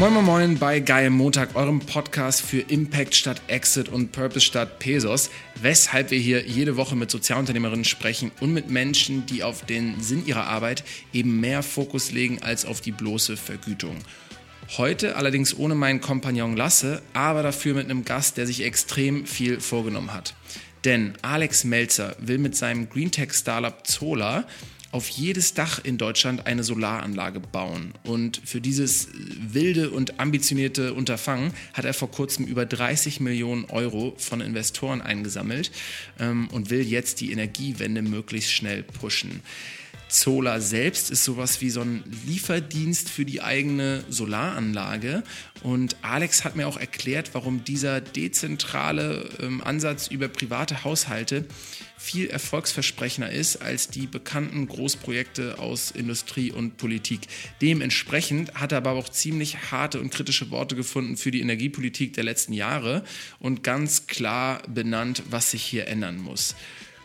Moin Moin Moin bei Geil Montag, eurem Podcast für Impact statt Exit und Purpose statt Pesos. Weshalb wir hier jede Woche mit Sozialunternehmerinnen sprechen und mit Menschen, die auf den Sinn ihrer Arbeit eben mehr Fokus legen als auf die bloße Vergütung. Heute allerdings ohne meinen Kompagnon Lasse, aber dafür mit einem Gast, der sich extrem viel vorgenommen hat. Denn Alex Melzer will mit seinem Greentech-Startup Zola auf jedes Dach in Deutschland eine Solaranlage bauen. Und für dieses wilde und ambitionierte Unterfangen hat er vor kurzem über 30 Millionen Euro von Investoren eingesammelt ähm, und will jetzt die Energiewende möglichst schnell pushen. Zola selbst ist sowas wie so ein Lieferdienst für die eigene Solaranlage. Und Alex hat mir auch erklärt, warum dieser dezentrale ähm, Ansatz über private Haushalte viel erfolgsversprechender ist als die bekannten Großprojekte aus Industrie und Politik. Dementsprechend hat er aber auch ziemlich harte und kritische Worte gefunden für die Energiepolitik der letzten Jahre und ganz klar benannt, was sich hier ändern muss.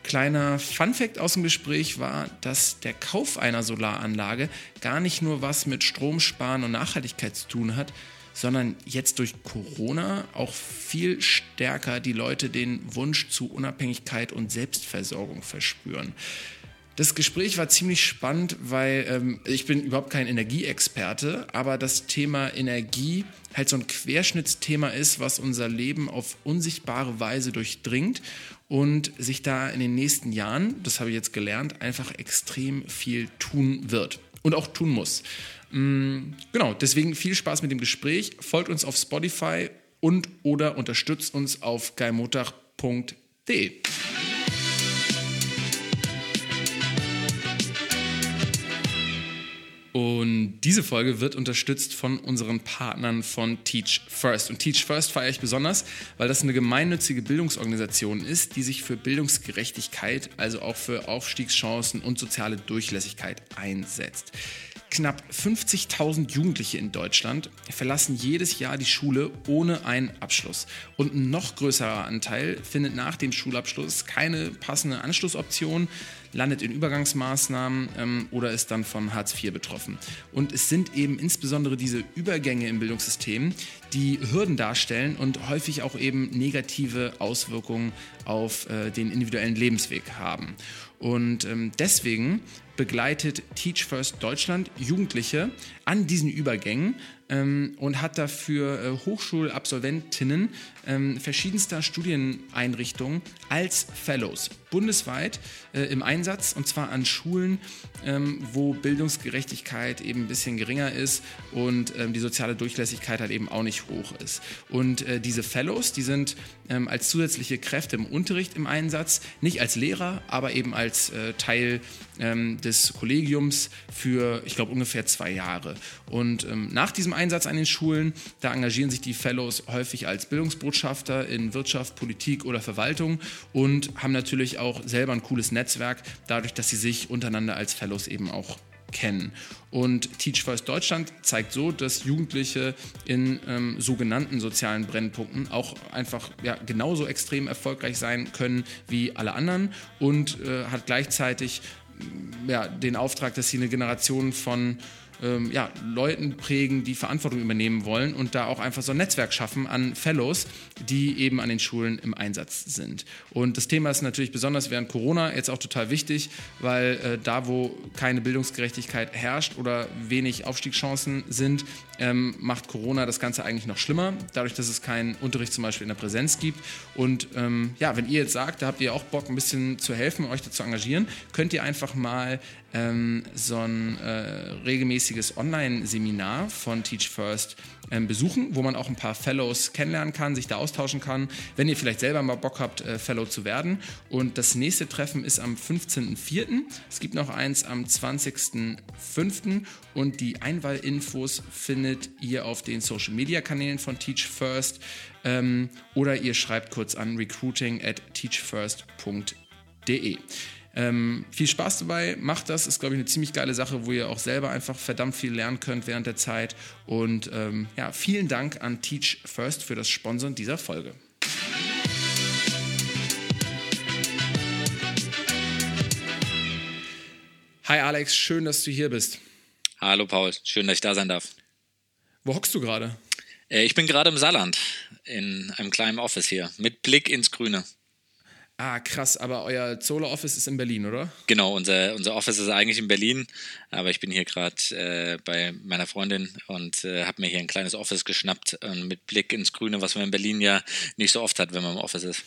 Kleiner Funfact aus dem Gespräch war, dass der Kauf einer Solaranlage gar nicht nur was mit Stromsparen und Nachhaltigkeit zu tun hat, sondern jetzt durch Corona auch viel stärker die Leute den Wunsch zu Unabhängigkeit und Selbstversorgung verspüren. Das Gespräch war ziemlich spannend, weil ähm, ich bin überhaupt kein Energieexperte, aber das Thema Energie halt so ein Querschnittsthema ist, was unser Leben auf unsichtbare Weise durchdringt und sich da in den nächsten Jahren, das habe ich jetzt gelernt, einfach extrem viel tun wird und auch tun muss. Mm, genau, deswegen viel Spaß mit dem Gespräch. Folgt uns auf Spotify und oder unterstützt uns auf geimotag.de. Und diese Folge wird unterstützt von unseren Partnern von Teach First. Und Teach First feiere ich besonders, weil das eine gemeinnützige Bildungsorganisation ist, die sich für Bildungsgerechtigkeit, also auch für Aufstiegschancen und soziale Durchlässigkeit einsetzt. Knapp 50.000 Jugendliche in Deutschland verlassen jedes Jahr die Schule ohne einen Abschluss. Und ein noch größerer Anteil findet nach dem Schulabschluss keine passende Anschlussoption, landet in Übergangsmaßnahmen ähm, oder ist dann von Hartz IV betroffen. Und es sind eben insbesondere diese Übergänge im Bildungssystem, die Hürden darstellen und häufig auch eben negative Auswirkungen auf äh, den individuellen Lebensweg haben. Und ähm, deswegen begleitet Teach First Deutschland Jugendliche an diesen Übergängen ähm, und hat dafür äh, Hochschulabsolventinnen ähm, verschiedenster Studieneinrichtungen als Fellows bundesweit äh, im Einsatz und zwar an Schulen, ähm, wo Bildungsgerechtigkeit eben ein bisschen geringer ist und ähm, die soziale Durchlässigkeit halt eben auch nicht hoch ist. Und äh, diese Fellows, die sind ähm, als zusätzliche Kräfte im Unterricht im Einsatz, nicht als Lehrer, aber eben als äh, Teil ähm, des Kollegiums für, ich glaube, ungefähr zwei Jahre. Und ähm, nach diesem Einsatz an den Schulen, da engagieren sich die Fellows häufig als Bildungsbotschafter in Wirtschaft, Politik oder Verwaltung und haben natürlich auch selber ein cooles Netzwerk, dadurch, dass sie sich untereinander als Fellows eben auch kennen. Und Teach First Deutschland zeigt so, dass Jugendliche in ähm, sogenannten sozialen Brennpunkten auch einfach ja, genauso extrem erfolgreich sein können wie alle anderen und äh, hat gleichzeitig ja, den Auftrag, dass sie eine Generation von ähm, ja, Leuten prägen, die Verantwortung übernehmen wollen und da auch einfach so ein Netzwerk schaffen an Fellows, die eben an den Schulen im Einsatz sind. Und das Thema ist natürlich besonders während Corona jetzt auch total wichtig, weil äh, da, wo keine Bildungsgerechtigkeit herrscht oder wenig Aufstiegschancen sind, ähm, macht Corona das Ganze eigentlich noch schlimmer, dadurch, dass es keinen Unterricht zum Beispiel in der Präsenz gibt. Und ähm, ja, wenn ihr jetzt sagt, da habt ihr auch Bock, ein bisschen zu helfen, euch dazu engagieren, könnt ihr einfach mal ähm, so ein äh, regelmäßiges Online-Seminar von Teach First ähm, besuchen, wo man auch ein paar Fellows kennenlernen kann, sich da austauschen kann, wenn ihr vielleicht selber mal Bock habt, äh, Fellow zu werden. Und das nächste Treffen ist am 15.04. Es gibt noch eins am 20.05. Und die Einwahlinfos findet ihr auf den Social-Media-Kanälen von Teach First ähm, oder ihr schreibt kurz an recruiting at teachfirst.de. Ähm, viel Spaß dabei, macht das, ist glaube ich eine ziemlich geile Sache, wo ihr auch selber einfach verdammt viel lernen könnt während der Zeit. Und ähm, ja, vielen Dank an Teach First für das Sponsoren dieser Folge. Hi Alex, schön, dass du hier bist. Hallo Paul, schön, dass ich da sein darf. Wo hockst du gerade? Äh, ich bin gerade im Saarland, in einem kleinen Office hier, mit Blick ins Grüne. Ah, krass, aber euer Solo-Office ist in Berlin, oder? Genau, unser, unser Office ist eigentlich in Berlin, aber ich bin hier gerade äh, bei meiner Freundin und äh, habe mir hier ein kleines Office geschnappt äh, mit Blick ins Grüne, was man in Berlin ja nicht so oft hat, wenn man im Office ist.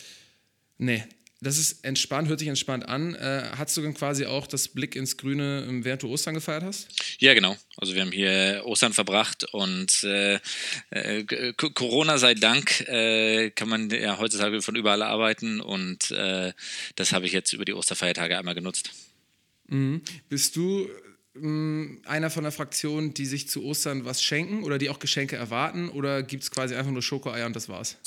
Nee, das ist entspannt, hört sich entspannt an. Äh, hast du dann quasi auch das Blick ins Grüne, während du Ostern gefeiert hast? Ja, genau. Also wir haben hier Ostern verbracht und äh, äh, Corona sei Dank äh, kann man ja heutzutage von überall arbeiten und äh, das habe ich jetzt über die Osterfeiertage einmal genutzt. Mhm. Bist du einer von der Fraktion, die sich zu Ostern was schenken oder die auch Geschenke erwarten? Oder gibt es quasi einfach nur Schokoeier und das war's?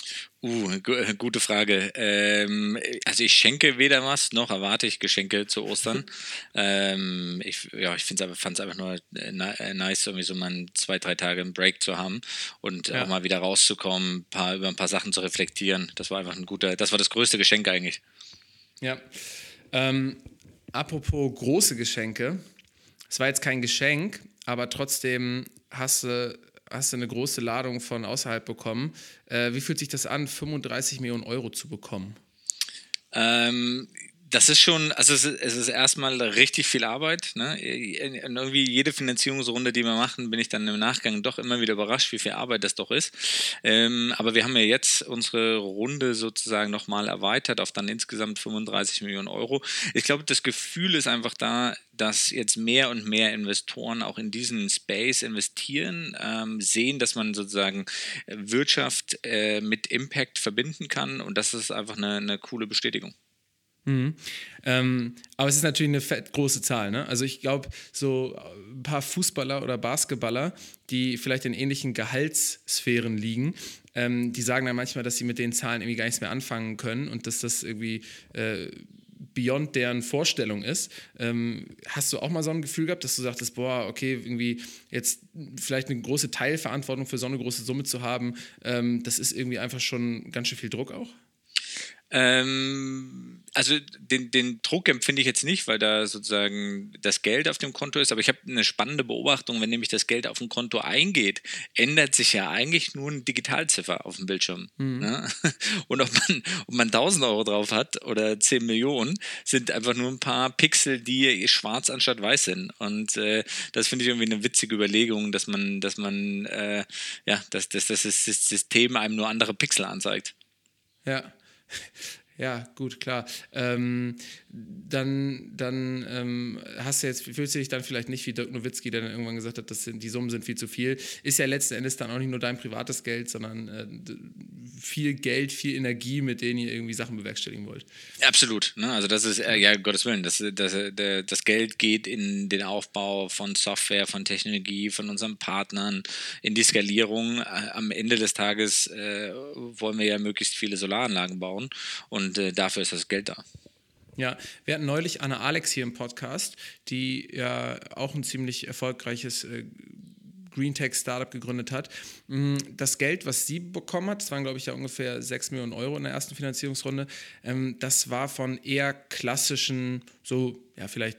Uh, gute Frage. Ähm, also ich schenke weder was, noch erwarte ich Geschenke zu Ostern. ähm, ich ja, ich fand es einfach nur äh, äh, nice, irgendwie so mal zwei, drei Tage einen Break zu haben und ja. auch mal wieder rauszukommen, paar, über ein paar Sachen zu reflektieren. Das war einfach ein guter, das war das größte Geschenk eigentlich. Ja. Ähm, apropos große Geschenke. Es war jetzt kein Geschenk, aber trotzdem hast du, hast du eine große Ladung von außerhalb bekommen. Äh, wie fühlt sich das an, 35 Millionen Euro zu bekommen? Ähm, das ist schon, also es ist, es ist erstmal richtig viel Arbeit. Ne? irgendwie jede Finanzierungsrunde, die wir machen, bin ich dann im Nachgang doch immer wieder überrascht, wie viel Arbeit das doch ist. Ähm, aber wir haben ja jetzt unsere Runde sozusagen nochmal erweitert auf dann insgesamt 35 Millionen Euro. Ich glaube, das Gefühl ist einfach da, dass jetzt mehr und mehr Investoren auch in diesen Space investieren, ähm, sehen, dass man sozusagen Wirtschaft äh, mit Impact verbinden kann und das ist einfach eine, eine coole Bestätigung. Mhm. Ähm, aber es ist natürlich eine fett große Zahl. Ne? Also ich glaube, so ein paar Fußballer oder Basketballer, die vielleicht in ähnlichen Gehaltssphären liegen, ähm, die sagen dann manchmal, dass sie mit den Zahlen irgendwie gar nichts mehr anfangen können und dass das irgendwie äh, beyond deren Vorstellung ist. Ähm, hast du auch mal so ein Gefühl gehabt, dass du sagtest, boah, okay, irgendwie jetzt vielleicht eine große Teilverantwortung für so eine große Summe zu haben, ähm, das ist irgendwie einfach schon ganz schön viel Druck auch? Ähm, also den, den Druck empfinde ich jetzt nicht, weil da sozusagen das Geld auf dem Konto ist. Aber ich habe eine spannende Beobachtung, wenn nämlich das Geld auf dem Konto eingeht, ändert sich ja eigentlich nur eine Digitalziffer auf dem Bildschirm. Mhm. Ne? Und ob man, ob man 1000 Euro drauf hat oder 10 Millionen, sind einfach nur ein paar Pixel, die schwarz anstatt weiß sind. Und äh, das finde ich irgendwie eine witzige Überlegung, dass man, dass man, äh, ja, dass, dass, dass das System einem nur andere Pixel anzeigt. Ja. Ja, gut, klar. Ähm, dann dann ähm, hast du jetzt, fühlst du dich dann vielleicht nicht wie Dirk Nowitzki, der dann irgendwann gesagt hat, dass die Summen sind viel zu viel. Ist ja letzten Endes dann auch nicht nur dein privates Geld, sondern äh, viel Geld, viel Energie, mit denen ihr irgendwie Sachen bewerkstelligen wollt. Absolut. Ne? Also das ist, äh, ja, Gottes Willen, das, das, das Geld geht in den Aufbau von Software, von Technologie, von unseren Partnern, in die Skalierung. Äh, am Ende des Tages äh, wollen wir ja möglichst viele Solaranlagen bauen und und äh, dafür ist das Geld da. Ja, wir hatten neulich Anne Alex hier im Podcast, die ja auch ein ziemlich erfolgreiches äh, Green Tech Startup gegründet hat. Mm, das Geld, was sie bekommen hat, das waren glaube ich ja ungefähr 6 Millionen Euro in der ersten Finanzierungsrunde, ähm, das war von eher klassischen, so ja vielleicht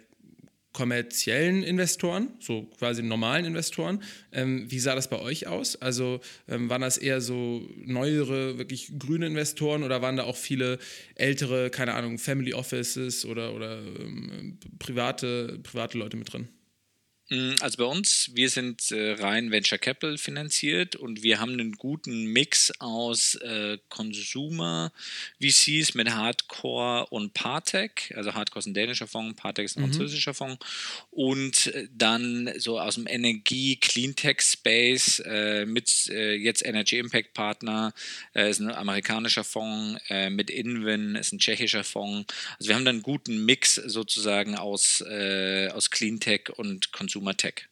kommerziellen Investoren, so quasi normalen Investoren. Ähm, wie sah das bei euch aus? Also ähm, waren das eher so neuere, wirklich grüne Investoren oder waren da auch viele ältere, keine Ahnung, Family Offices oder, oder ähm, private, private Leute mit drin? Mm, also bei uns, wir sind äh, rein Venture Capital finanziert und wir haben einen guten Mix aus äh, Consumer VCs mit Hardcore und Partech. Also Hardcore ist ein dänischer Fonds, Partech ist ein mhm. französischer Fonds. Und äh, dann so aus dem Energie, Cleantech Space äh, mit äh, jetzt Energy Impact Partner, ist ein amerikanischer Fonds, mit Inven ist ein tschechischer Fonds. Also wir haben dann einen guten Mix sozusagen aus, aus Cleantech und Consumer Consumer Tech.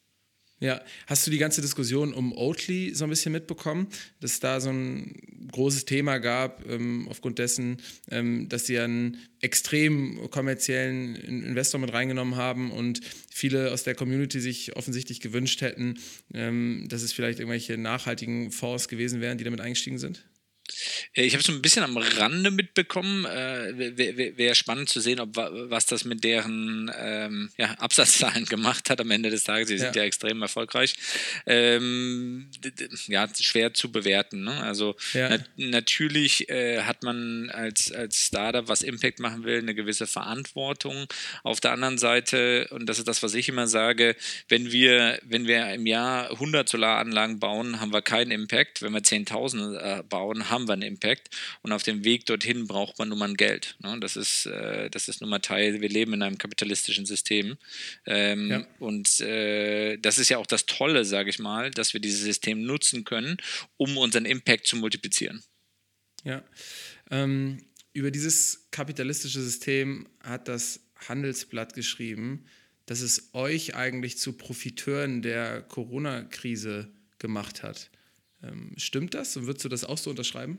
Ja, hast du die ganze Diskussion um Oatly so ein bisschen mitbekommen, dass da so ein großes Thema gab, ähm, aufgrund dessen, ähm, dass sie einen extrem kommerziellen Investor mit reingenommen haben und viele aus der Community sich offensichtlich gewünscht hätten, ähm, dass es vielleicht irgendwelche nachhaltigen Fonds gewesen wären, die damit eingestiegen sind? Äh, ich habe es ein bisschen am Rande mitbekommen. Äh, Wäre wär spannend zu sehen, ob was das mit deren ähm, ja, Absatzzahlen gemacht hat am Ende des Tages. Sie sind ja, ja extrem erfolgreich. Ähm, ja, schwer zu bewerten. Ne? Also ja. na natürlich äh, hat man als, als Startup, was Impact machen will, eine gewisse Verantwortung. Auf der anderen Seite, und das ist das, was ich immer sage, wenn wir, wenn wir im Jahr 100 Solaranlagen bauen, haben wir keinen Impact. Wenn wir 10.000 äh, bauen, haben wir einen Impact. Und auf dem Weg dorthin braucht man nun mal Geld. Ne? Das, ist, äh, das ist nun mal Teil, wir leben in einem kapitalistischen System. Ähm, ja. Und äh, das ist ja auch das Tolle, sage ich mal, dass wir dieses System nutzen können, um unseren Impact zu multiplizieren. Ja. Ähm, über dieses kapitalistische System hat das Handelsblatt geschrieben, dass es euch eigentlich zu Profiteuren der Corona-Krise gemacht hat. Ähm, stimmt das und würdest du das auch so unterschreiben?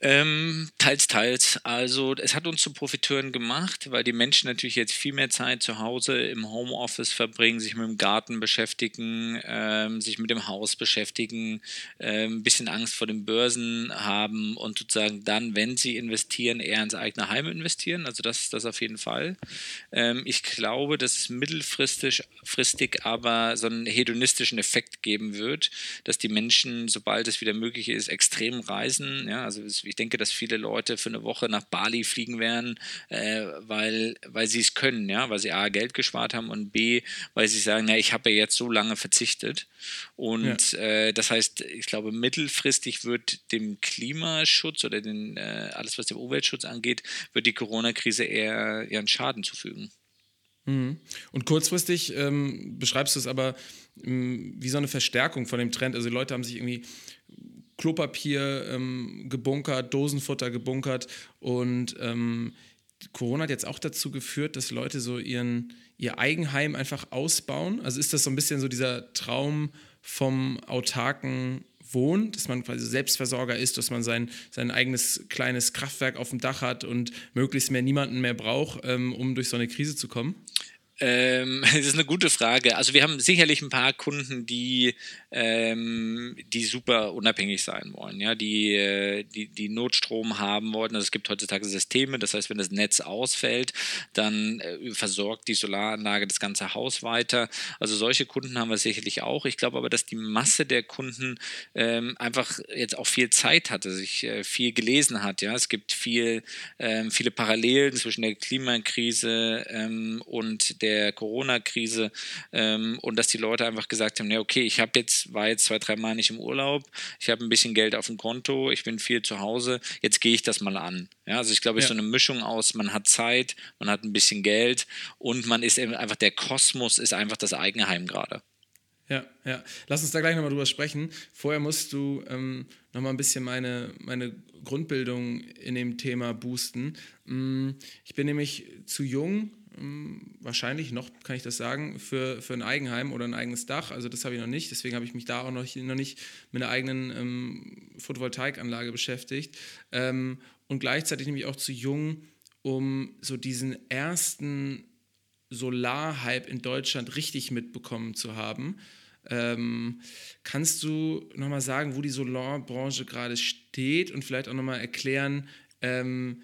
Ähm, teils, teils. Also es hat uns zu Profiteuren gemacht, weil die Menschen natürlich jetzt viel mehr Zeit zu Hause im Homeoffice verbringen, sich mit dem Garten beschäftigen, ähm, sich mit dem Haus beschäftigen, ähm, ein bisschen Angst vor den Börsen haben und sozusagen dann, wenn sie investieren, eher ins eigene Heim investieren. Also das, das auf jeden Fall. Ähm, ich glaube, dass es mittelfristig fristig aber so einen hedonistischen Effekt geben wird, dass die Menschen, sobald es wieder möglich ist, extrem reisen. Ja, also es ich denke, dass viele Leute für eine Woche nach Bali fliegen werden, äh, weil, weil sie es können, ja, weil sie A, Geld gespart haben und B, weil sie sagen, ja, ich habe ja jetzt so lange verzichtet. Und ja. äh, das heißt, ich glaube, mittelfristig wird dem Klimaschutz oder den, äh, alles, was den Umweltschutz angeht, wird die Corona-Krise eher ihren Schaden zufügen. Mhm. Und kurzfristig ähm, beschreibst du es aber ähm, wie so eine Verstärkung von dem Trend. Also die Leute haben sich irgendwie Klopapier ähm, gebunkert, Dosenfutter gebunkert und ähm, Corona hat jetzt auch dazu geführt, dass Leute so ihren, ihr Eigenheim einfach ausbauen. Also ist das so ein bisschen so dieser Traum vom autarken Wohnen, dass man quasi Selbstversorger ist, dass man sein, sein eigenes kleines Kraftwerk auf dem Dach hat und möglichst mehr niemanden mehr braucht, ähm, um durch so eine Krise zu kommen? Ähm, das ist eine gute Frage. Also wir haben sicherlich ein paar Kunden, die, ähm, die super unabhängig sein wollen, ja, die, äh, die, die Notstrom haben wollen. Also es gibt heutzutage Systeme, das heißt, wenn das Netz ausfällt, dann äh, versorgt die Solaranlage das ganze Haus weiter. Also solche Kunden haben wir sicherlich auch. Ich glaube aber, dass die Masse der Kunden ähm, einfach jetzt auch viel Zeit hatte, sich äh, viel gelesen hat. Ja, es gibt viel, ähm, viele Parallelen zwischen der Klimakrise ähm, und der der Corona-Krise ähm, und dass die Leute einfach gesagt haben, ja okay, ich habe jetzt, war jetzt zwei, drei Mal nicht im Urlaub, ich habe ein bisschen Geld auf dem Konto, ich bin viel zu Hause, jetzt gehe ich das mal an. Ja, also ich glaube, es ist so eine Mischung aus, man hat Zeit, man hat ein bisschen Geld und man ist einfach, der Kosmos ist einfach das Eigenheim gerade. Ja, ja. Lass uns da gleich nochmal drüber sprechen. Vorher musst du ähm, nochmal ein bisschen meine, meine Grundbildung in dem Thema boosten. Mm, ich bin nämlich zu jung, wahrscheinlich noch, kann ich das sagen, für, für ein Eigenheim oder ein eigenes Dach. Also das habe ich noch nicht. Deswegen habe ich mich da auch noch, noch nicht mit einer eigenen ähm, Photovoltaikanlage beschäftigt. Ähm, und gleichzeitig nämlich auch zu jung, um so diesen ersten Solarhype in Deutschland richtig mitbekommen zu haben. Ähm, kannst du nochmal sagen, wo die Solarbranche gerade steht und vielleicht auch nochmal erklären, ähm,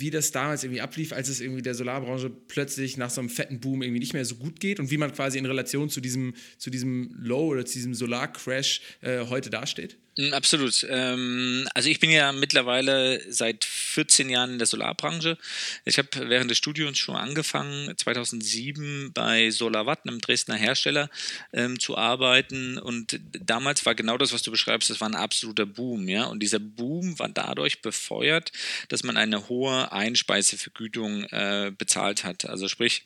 wie das damals irgendwie ablief, als es irgendwie der Solarbranche plötzlich nach so einem fetten Boom irgendwie nicht mehr so gut geht und wie man quasi in Relation zu diesem, zu diesem Low oder zu diesem Solarcrash äh, heute dasteht? Mm, absolut. Ähm, also ich bin ja mittlerweile seit 14 Jahren in der Solarbranche. Ich habe während des Studiums schon angefangen, 2007 bei SolarWatt, einem Dresdner Hersteller, ähm, zu arbeiten. Und damals war genau das, was du beschreibst, das war ein absoluter Boom. Ja? Und dieser Boom war dadurch befeuert, dass man eine hohe Einspeisevergütung äh, bezahlt hat. Also sprich,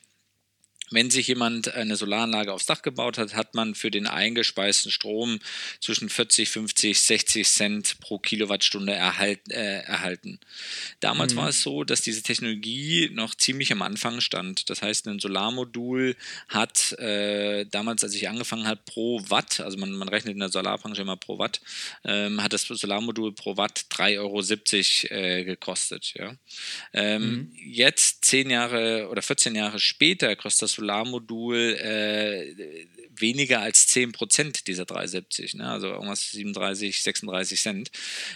wenn sich jemand eine Solaranlage aufs Dach gebaut hat, hat man für den eingespeisten Strom zwischen 40, 50, 60 Cent pro Kilowattstunde erhalt, äh, erhalten. Damals mhm. war es so, dass diese Technologie noch ziemlich am Anfang stand. Das heißt, ein Solarmodul hat äh, damals, als ich angefangen habe, pro Watt, also man, man rechnet in der Solarbranche immer pro Watt, ähm, hat das Solarmodul pro Watt 3,70 Euro äh, gekostet. Ja? Ähm, mhm. Jetzt, zehn Jahre oder 14 Jahre später, kostet das Solarmodul äh, weniger als 10% dieser 370, ne? also irgendwas 37, 36 Cent.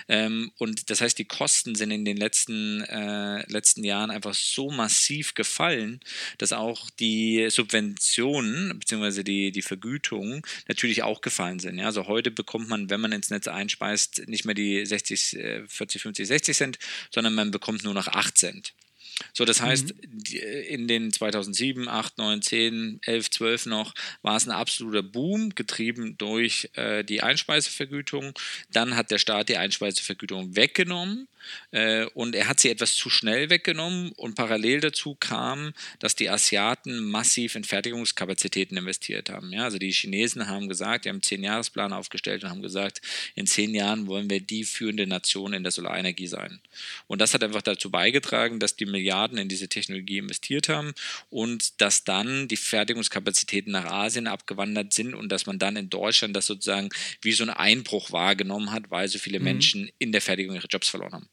Ähm, und das heißt, die Kosten sind in den letzten, äh, letzten Jahren einfach so massiv gefallen, dass auch die Subventionen bzw. Die, die Vergütung natürlich auch gefallen sind. Ja? Also heute bekommt man, wenn man ins Netz einspeist, nicht mehr die 60, 40, 50, 60 Cent, sondern man bekommt nur noch 8 Cent. So, das heißt, mhm. in den 2007, 8, 9, 10, 11, 12 noch war es ein absoluter Boom, getrieben durch äh, die Einspeisevergütung. Dann hat der Staat die Einspeisevergütung weggenommen äh, und er hat sie etwas zu schnell weggenommen und parallel dazu kam, dass die Asiaten massiv in Fertigungskapazitäten investiert haben. Ja, also die Chinesen haben gesagt, die haben einen Zehn-Jahres-Plan aufgestellt und haben gesagt, in zehn Jahren wollen wir die führende Nation in der Solarenergie sein. Und das hat einfach dazu beigetragen, dass die Milliarden in diese Technologie investiert haben und dass dann die Fertigungskapazitäten nach Asien abgewandert sind und dass man dann in Deutschland das sozusagen wie so ein Einbruch wahrgenommen hat, weil so viele mhm. Menschen in der Fertigung ihre Jobs verloren haben.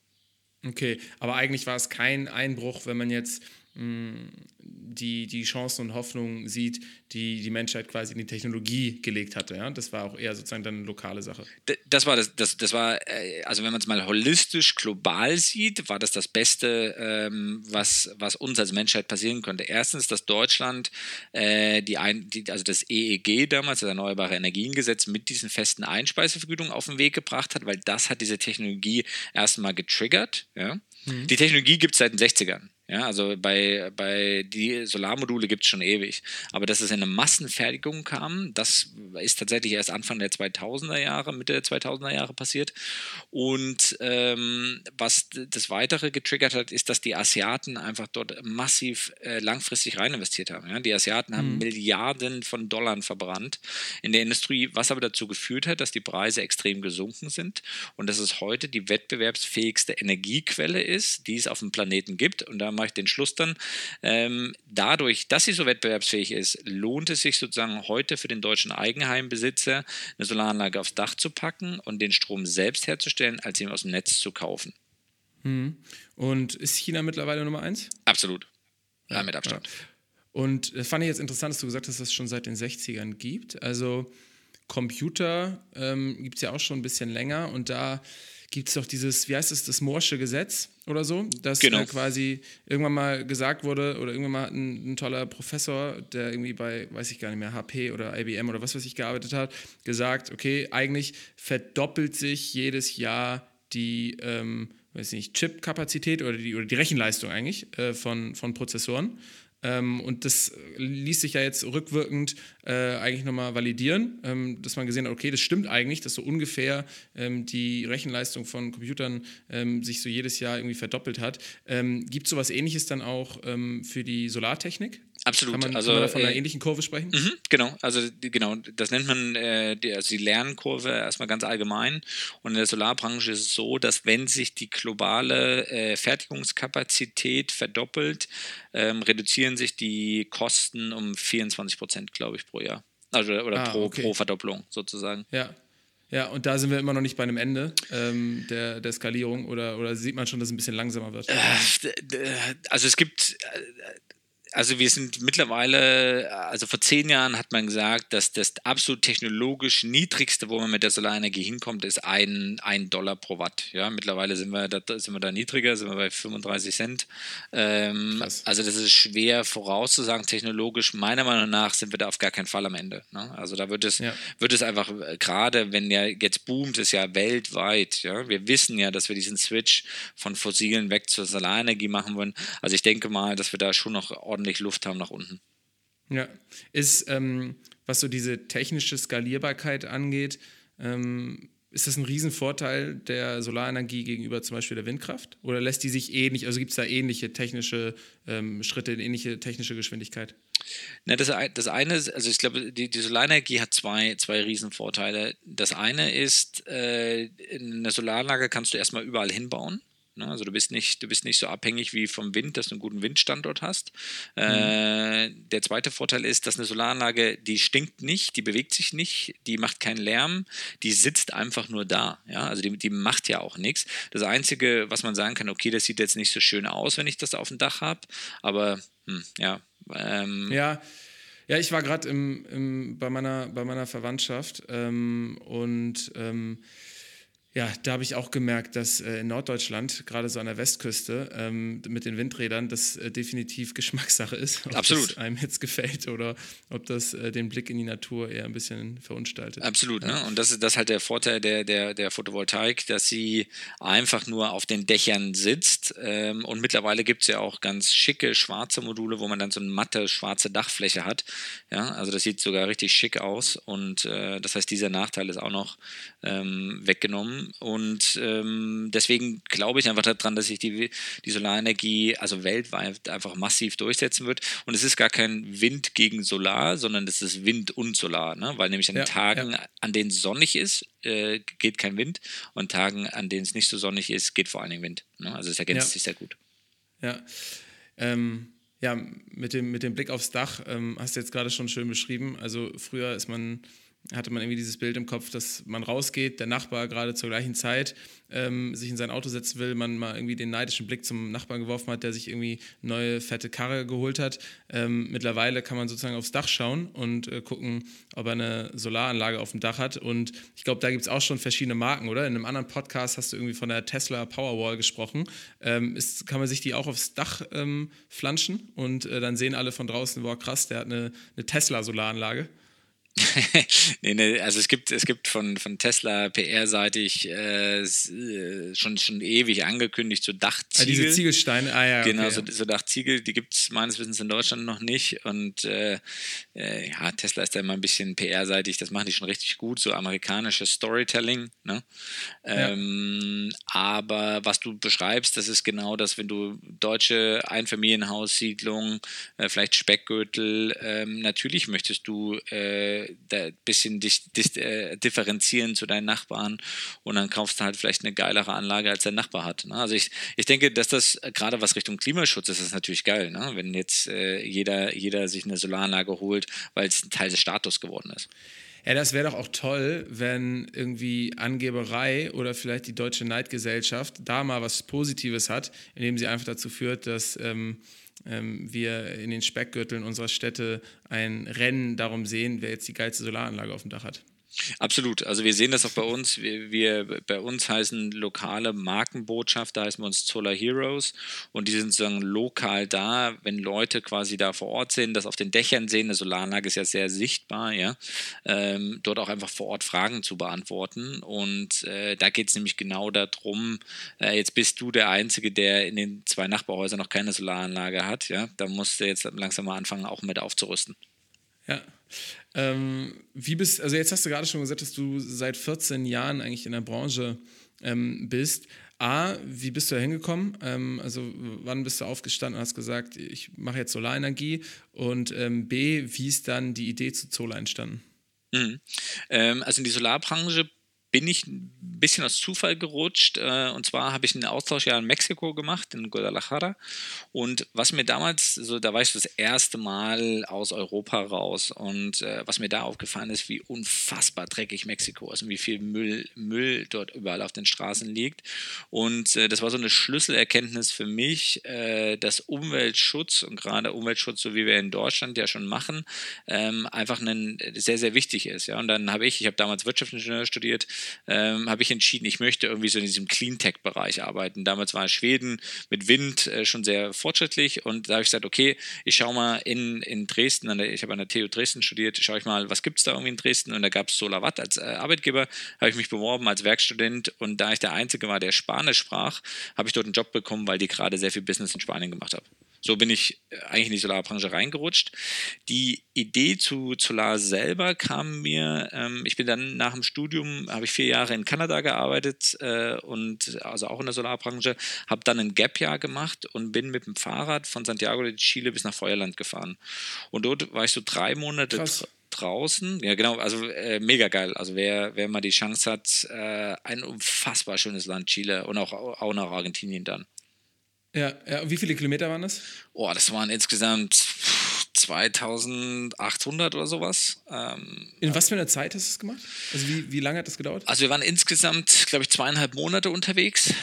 Okay, aber eigentlich war es kein Einbruch, wenn man jetzt die, die Chancen und Hoffnungen sieht, die die Menschheit quasi in die Technologie gelegt hatte. Ja? Das war auch eher sozusagen dann eine lokale Sache. Das war, das, das, das war äh, also wenn man es mal holistisch global sieht, war das das Beste, ähm, was, was uns als Menschheit passieren konnte. Erstens, dass Deutschland äh, die, ein, die, also das EEG damals, das Erneuerbare Energiengesetz, mit diesen festen Einspeisevergütungen auf den Weg gebracht hat, weil das hat diese Technologie erstmal getriggert. Ja? Mhm. Die Technologie gibt es seit den 60ern. Ja, also bei, bei die Solarmodule gibt es schon ewig. Aber dass es in eine Massenfertigung kam, das ist tatsächlich erst Anfang der 2000er Jahre, Mitte der 2000er Jahre passiert. Und ähm, was das Weitere getriggert hat, ist, dass die Asiaten einfach dort massiv äh, langfristig rein investiert haben. Ja? Die Asiaten haben mhm. Milliarden von Dollar verbrannt in der Industrie, was aber dazu geführt hat, dass die Preise extrem gesunken sind und dass es heute die wettbewerbsfähigste Energiequelle ist, die es auf dem Planeten gibt. Und da mache ich den Schluss dann. Ähm, dadurch, dass sie so wettbewerbsfähig ist, lohnt es sich sozusagen heute für den deutschen Eigenheimbesitzer eine Solaranlage aufs Dach zu packen und den Strom selbst herzustellen, als ihn aus dem Netz zu kaufen. Hm. Und ist China mittlerweile Nummer eins? Absolut. Ja, mit Abstand. Ja. Und das fand ich jetzt interessant, dass du gesagt hast, dass es schon seit den 60ern gibt. Also Computer ähm, gibt es ja auch schon ein bisschen länger und da gibt es doch dieses, wie heißt es, das Moorsche Gesetz oder so, dass genau. äh, quasi irgendwann mal gesagt wurde oder irgendwann mal ein, ein, toller Professor, der irgendwie bei, weiß ich gar nicht mehr, HP oder IBM oder was weiß ich gearbeitet hat, gesagt, okay, eigentlich verdoppelt sich jedes Jahr die, ähm, weiß nicht, Chip-Kapazität oder die, oder die Rechenleistung eigentlich äh, von, von Prozessoren. Ähm, und das ließ sich ja jetzt rückwirkend äh, eigentlich nochmal validieren, ähm, dass man gesehen hat, okay, das stimmt eigentlich, dass so ungefähr ähm, die Rechenleistung von Computern ähm, sich so jedes Jahr irgendwie verdoppelt hat. Ähm, Gibt es sowas ähnliches dann auch ähm, für die Solartechnik? Absolut. Kann man, also, kann man da von einer äh, ähnlichen Kurve sprechen? Mh, genau, also genau, das nennt man äh, die, also die Lernkurve erstmal ganz allgemein. Und in der Solarbranche ist es so, dass wenn sich die globale äh, Fertigungskapazität verdoppelt, ähm, reduzieren sich die Kosten um 24 Prozent, glaube ich, pro Jahr. Also oder ah, pro, okay. pro Verdopplung sozusagen. Ja. Ja, und da sind wir immer noch nicht bei einem Ende ähm, der, der Skalierung oder, oder sieht man schon, dass es ein bisschen langsamer wird? Äh, also es gibt äh, also wir sind mittlerweile, also vor zehn Jahren hat man gesagt, dass das absolut technologisch niedrigste, wo man mit der Solarenergie hinkommt, ist ein, ein Dollar pro Watt. Ja, mittlerweile sind wir da, sind wir da niedriger, sind wir bei 35 Cent. Ähm, also das ist schwer vorauszusagen technologisch. Meiner Meinung nach sind wir da auf gar keinen Fall am Ende. Ne? Also da wird es, ja. wird es einfach, gerade wenn ja jetzt boomt es ja weltweit. Ja, wir wissen ja, dass wir diesen Switch von fossilen weg zur Solarenergie machen wollen. Also ich denke mal, dass wir da schon noch ordentlich ordentlich Luft haben nach unten. Ja, ist, ähm, was so diese technische Skalierbarkeit angeht, ähm, ist das ein Riesenvorteil der Solarenergie gegenüber zum Beispiel der Windkraft? Oder lässt die sich ähnlich, also gibt es da ähnliche technische ähm, Schritte, ähnliche technische Geschwindigkeit? Na, das, das eine ist, also ich glaube, die, die Solarenergie hat zwei, zwei Riesenvorteile. Das eine ist, äh, in einer Solaranlage kannst du erstmal überall hinbauen. Ne? Also du bist nicht, du bist nicht so abhängig wie vom Wind, dass du einen guten Windstandort hast. Mhm. Äh, der zweite Vorteil ist, dass eine Solaranlage, die stinkt nicht, die bewegt sich nicht, die macht keinen Lärm, die sitzt einfach nur da. Ja? Also die, die macht ja auch nichts. Das Einzige, was man sagen kann, okay, das sieht jetzt nicht so schön aus, wenn ich das auf dem Dach habe, aber hm, ja, Ähm, ja. Ja, ich war gerade bei, meiner, bei meiner Verwandtschaft ähm, und ähm, ja, da habe ich auch gemerkt, dass äh, in Norddeutschland, gerade so an der Westküste, ähm, mit den Windrädern, das äh, definitiv Geschmackssache ist. Ob Absolut. das einem jetzt gefällt oder ob das äh, den Blick in die Natur eher ein bisschen verunstaltet. Absolut, ja. ne? Und das ist das ist halt der Vorteil der, der, der Photovoltaik, dass sie einfach nur auf den Dächern sitzt. Ähm, und mittlerweile gibt es ja auch ganz schicke schwarze Module, wo man dann so eine matte schwarze Dachfläche hat. Ja, also das sieht sogar richtig schick aus. Und äh, das heißt, dieser Nachteil ist auch noch ähm, weggenommen. Und ähm, deswegen glaube ich einfach daran, dass sich die, die Solarenergie also weltweit einfach massiv durchsetzen wird. Und es ist gar kein Wind gegen Solar, sondern es ist Wind und Solar, ne? weil nämlich an ja, Tagen, ja. an denen es sonnig ist, äh, geht kein Wind und Tagen, an denen es nicht so sonnig ist, geht vor allen Dingen Wind. Ne? Also es ergänzt ja. sich sehr gut. Ja. Ähm, ja, mit dem, mit dem Blick aufs Dach ähm, hast du jetzt gerade schon schön beschrieben. Also früher ist man hatte man irgendwie dieses Bild im Kopf, dass man rausgeht, der Nachbar gerade zur gleichen Zeit ähm, sich in sein Auto setzen will, man mal irgendwie den neidischen Blick zum Nachbarn geworfen hat, der sich irgendwie neue fette Karre geholt hat. Ähm, mittlerweile kann man sozusagen aufs Dach schauen und äh, gucken, ob er eine Solaranlage auf dem Dach hat. Und ich glaube, da gibt es auch schon verschiedene Marken, oder? In einem anderen Podcast hast du irgendwie von der Tesla Powerwall gesprochen. Ähm, ist, kann man sich die auch aufs Dach ähm, flanschen und äh, dann sehen alle von draußen, boah krass, der hat eine, eine Tesla-Solaranlage. nee, nee, also es gibt, es gibt von, von Tesla PR-seitig äh, äh, schon, schon ewig angekündigt, so Dachziegel. Ah, diese Ziegelsteine, ah ja. Genau, okay. so, so Dachziegel, die gibt es meines Wissens in Deutschland noch nicht. Und äh, äh, ja, Tesla ist da immer ein bisschen PR-seitig, das machen die schon richtig gut, so amerikanisches Storytelling. Ne? Ähm, ja. Aber was du beschreibst, das ist genau das, wenn du deutsche Einfamilienhaussiedlung, äh, vielleicht Speckgürtel, ähm, natürlich möchtest du äh, ein bisschen dich, dich äh, differenzieren zu deinen Nachbarn und dann kaufst du halt vielleicht eine geilere Anlage, als dein Nachbar hat. Ne? Also ich, ich denke, dass das äh, gerade was Richtung Klimaschutz ist, ist natürlich geil, ne? wenn jetzt äh, jeder, jeder sich eine Solaranlage holt, weil es ein Teil des Status geworden ist. Ja, das wäre doch auch toll, wenn irgendwie Angeberei oder vielleicht die deutsche Neidgesellschaft da mal was Positives hat, indem sie einfach dazu führt, dass ähm, wir in den Speckgürteln unserer Städte ein Rennen darum sehen, wer jetzt die geilste Solaranlage auf dem Dach hat. Absolut. Also wir sehen das auch bei uns. Wir, wir, bei uns heißen lokale Markenbotschafter, heißen wir uns Solar Heroes und die sind sozusagen lokal da, wenn Leute quasi da vor Ort sind, das auf den Dächern sehen, eine Solaranlage ist ja sehr sichtbar, ja, ähm, dort auch einfach vor Ort Fragen zu beantworten und äh, da geht es nämlich genau darum, äh, jetzt bist du der Einzige, der in den zwei Nachbarhäusern noch keine Solaranlage hat, ja, da musst du jetzt langsam mal anfangen, auch mit aufzurüsten. Ja. Ähm, wie bist, also jetzt hast du gerade schon gesagt, dass du seit 14 Jahren eigentlich in der Branche ähm, bist. A, wie bist du da hingekommen? Ähm, also wann bist du aufgestanden und hast gesagt, ich mache jetzt Solarenergie? Und ähm, B, wie ist dann die Idee zu Zola entstanden? Mhm. Ähm, also in die Solarbranche bin ich ein bisschen aus Zufall gerutscht. Äh, und zwar habe ich einen Austausch ja in Mexiko gemacht, in Guadalajara. Und was mir damals, so da war ich das erste Mal aus Europa raus. Und äh, was mir da aufgefallen ist, wie unfassbar dreckig Mexiko ist und wie viel Müll, Müll dort überall auf den Straßen liegt. Und äh, das war so eine Schlüsselerkenntnis für mich, dass Umweltschutz und gerade Umweltschutz, so wie wir in Deutschland ja schon machen, ähm, einfach ein, sehr, sehr wichtig ist. Und dann habe ich, ich habe damals Wirtschaftsingenieur studiert, ähm, habe ich entschieden, ich möchte irgendwie so in diesem Cleantech-Bereich arbeiten. Damals war Schweden mit Wind äh, schon sehr fortschrittlich und da habe ich gesagt, okay, ich schaue mal in, in Dresden, der, ich habe an der TU Dresden studiert, schaue ich mal, was gibt es da irgendwie in Dresden und da gab es SolarWatt als äh, Arbeitgeber, habe ich mich beworben als Werkstudent und da ich der Einzige war, der Spanisch sprach, habe ich dort einen Job bekommen, weil die gerade sehr viel Business in Spanien gemacht haben. So bin ich äh, eigentlich in die Solarbranche reingerutscht. Die Idee zu Solar selber kam mir, ähm, ich bin dann nach dem Studium, habe ich vier Jahre in Kanada gearbeitet äh, und also auch in der Solarbranche, habe dann ein Gap-Jahr gemacht und bin mit dem Fahrrad von Santiago de Chile bis nach Feuerland gefahren. Und dort war ich so drei Monate Krass draußen. Ja, genau, also äh, mega geil. Also wer, wer mal die Chance hat, äh, ein unfassbar schönes Land, Chile und auch, auch nach Argentinien dann. Ja, ja, wie viele Kilometer waren das? Oh, das waren insgesamt 2800 oder sowas. Ähm, In was für einer Zeit hast du es gemacht? Also wie, wie lange hat das gedauert? Also wir waren insgesamt, glaube ich, zweieinhalb Monate unterwegs.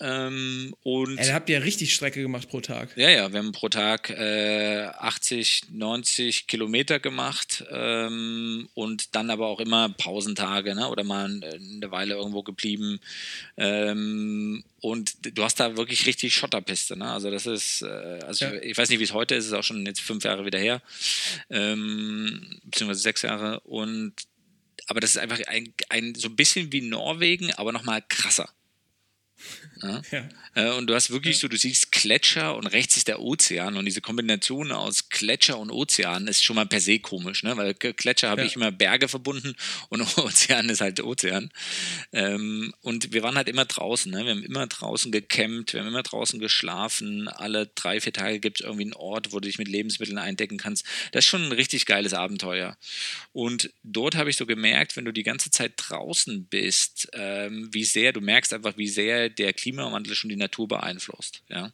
Ähm, und Ey, da habt ihr ja richtig Strecke gemacht pro Tag. Ja, ja, wir haben pro Tag äh, 80, 90 Kilometer gemacht ähm, und dann aber auch immer Pausentage ne? oder mal eine Weile irgendwo geblieben. Ähm, und du hast da wirklich richtig Schotterpiste. Ne? Also das ist, äh, also ja. ich, ich, weiß nicht, wie es heute ist, ist auch schon jetzt fünf Jahre wieder her, ähm, beziehungsweise sechs Jahre. Und aber das ist einfach ein, ein so ein bisschen wie Norwegen, aber nochmal krasser. Ja? Ja. Äh, und du hast wirklich so, du siehst Gletscher und rechts ist der Ozean und diese Kombination aus Gletscher und Ozean ist schon mal per se komisch, ne? weil Gletscher habe ja. ich immer Berge verbunden und Ozean ist halt Ozean. Ähm, und wir waren halt immer draußen, ne? wir haben immer draußen gecampt, wir haben immer draußen geschlafen, alle drei, vier Tage gibt es irgendwie einen Ort, wo du dich mit Lebensmitteln eindecken kannst. Das ist schon ein richtig geiles Abenteuer. Und dort habe ich so gemerkt, wenn du die ganze Zeit draußen bist, ähm, wie sehr, du merkst einfach, wie sehr der Klimawandel schon die Natur beeinflusst. Ja?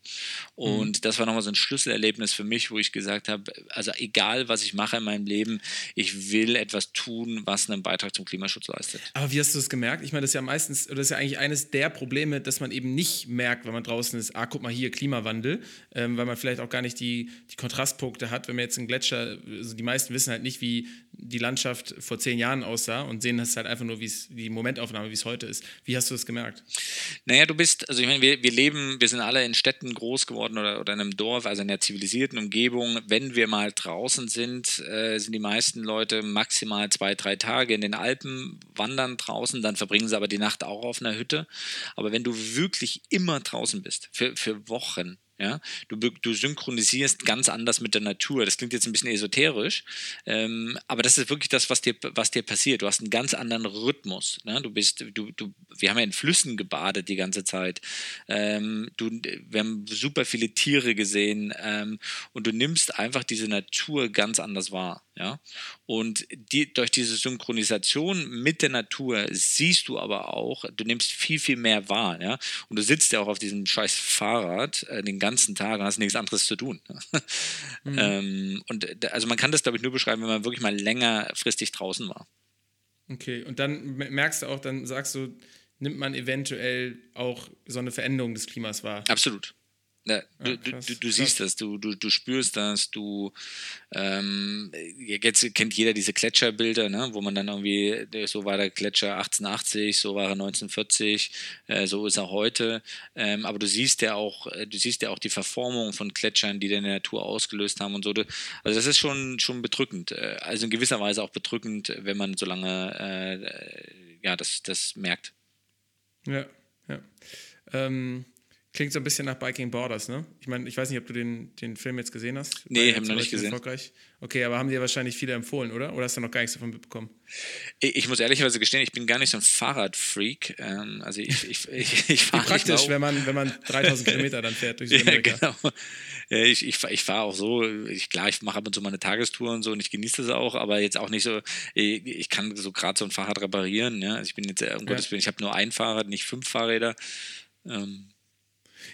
Und mhm. das war nochmal so ein Schlüsselerlebnis für mich, wo ich gesagt habe, also egal was ich mache in meinem Leben, ich will etwas tun, was einen Beitrag zum Klimaschutz leistet. Aber wie hast du das gemerkt? Ich meine, das ist ja meistens, oder das ist ja eigentlich eines der Probleme, dass man eben nicht merkt, wenn man draußen ist, ah, guck mal hier, Klimawandel, ähm, weil man vielleicht auch gar nicht die, die Kontrastpunkte hat, wenn man jetzt einen Gletscher, also die meisten wissen halt nicht, wie die Landschaft vor zehn Jahren aussah und sehen das halt einfach nur, wie es die Momentaufnahme, wie es heute ist. Wie hast du das gemerkt? Naja, du bist, also ich meine, wir, wir leben, wir sind alle in Städten groß geworden oder, oder in einem Dorf, also in einer zivilisierten Umgebung. Wenn wir mal draußen sind, äh, sind die meisten Leute maximal zwei, drei Tage in den Alpen, wandern draußen, dann verbringen sie aber die Nacht auch auf einer Hütte. Aber wenn du wirklich immer draußen bist, für, für Wochen, ja? Du, du synchronisierst ganz anders mit der Natur. Das klingt jetzt ein bisschen esoterisch, ähm, aber das ist wirklich das, was dir, was dir passiert. Du hast einen ganz anderen Rhythmus. Ne? Du bist, du, du, wir haben ja in Flüssen gebadet die ganze Zeit. Ähm, du, wir haben super viele Tiere gesehen ähm, und du nimmst einfach diese Natur ganz anders wahr. Ja? Und die, durch diese Synchronisation mit der Natur siehst du aber auch, du nimmst viel, viel mehr wahr. Ja? Und du sitzt ja auch auf diesem scheiß Fahrrad äh, den ganzen Tag und hast nichts anderes zu tun. mhm. ähm, und also man kann das, glaube ich, nur beschreiben, wenn man wirklich mal längerfristig draußen war. Okay, und dann merkst du auch, dann sagst du, nimmt man eventuell auch so eine Veränderung des Klimas wahr. Absolut. Ja, du, krass, du, du siehst das, du, du, du spürst das, du ähm, jetzt kennt jeder diese Gletscherbilder, ne, wo man dann irgendwie, so war der Gletscher 1880, so war er 1940, äh, so ist er heute. Ähm, aber du siehst ja auch, äh, du siehst ja auch die Verformung von Gletschern, die in der Natur ausgelöst haben und so. Also das ist schon, schon bedrückend. Äh, also in gewisser Weise auch bedrückend, wenn man so lange äh, ja, das, das merkt. Ja, ja. Ähm Klingt so ein bisschen nach Biking Borders, ne? Ich meine, ich weiß nicht, ob du den, den Film jetzt gesehen hast. Nee, haben noch nicht gesehen. Erfolgreich. Okay, aber haben dir wahrscheinlich viele empfohlen, oder? Oder hast du noch gar nichts davon mitbekommen? Ich, ich muss ehrlicherweise gestehen, ich bin gar nicht so ein Fahrradfreak. Ähm, also ich, ich, ich, ich fahre praktisch, wenn man, wenn man 3000 Kilometer dann fährt durch Südamerika. Ja, genau. Ja, ich ich, ich fahre auch so, ich, klar, ich mache ab und zu mal eine Tagestour und so und ich genieße das auch, aber jetzt auch nicht so, ich, ich kann so gerade so ein Fahrrad reparieren. Ja? Also ich bin jetzt, um ja. Gottes Willen, ich habe nur ein Fahrrad, nicht fünf Fahrräder. Ähm,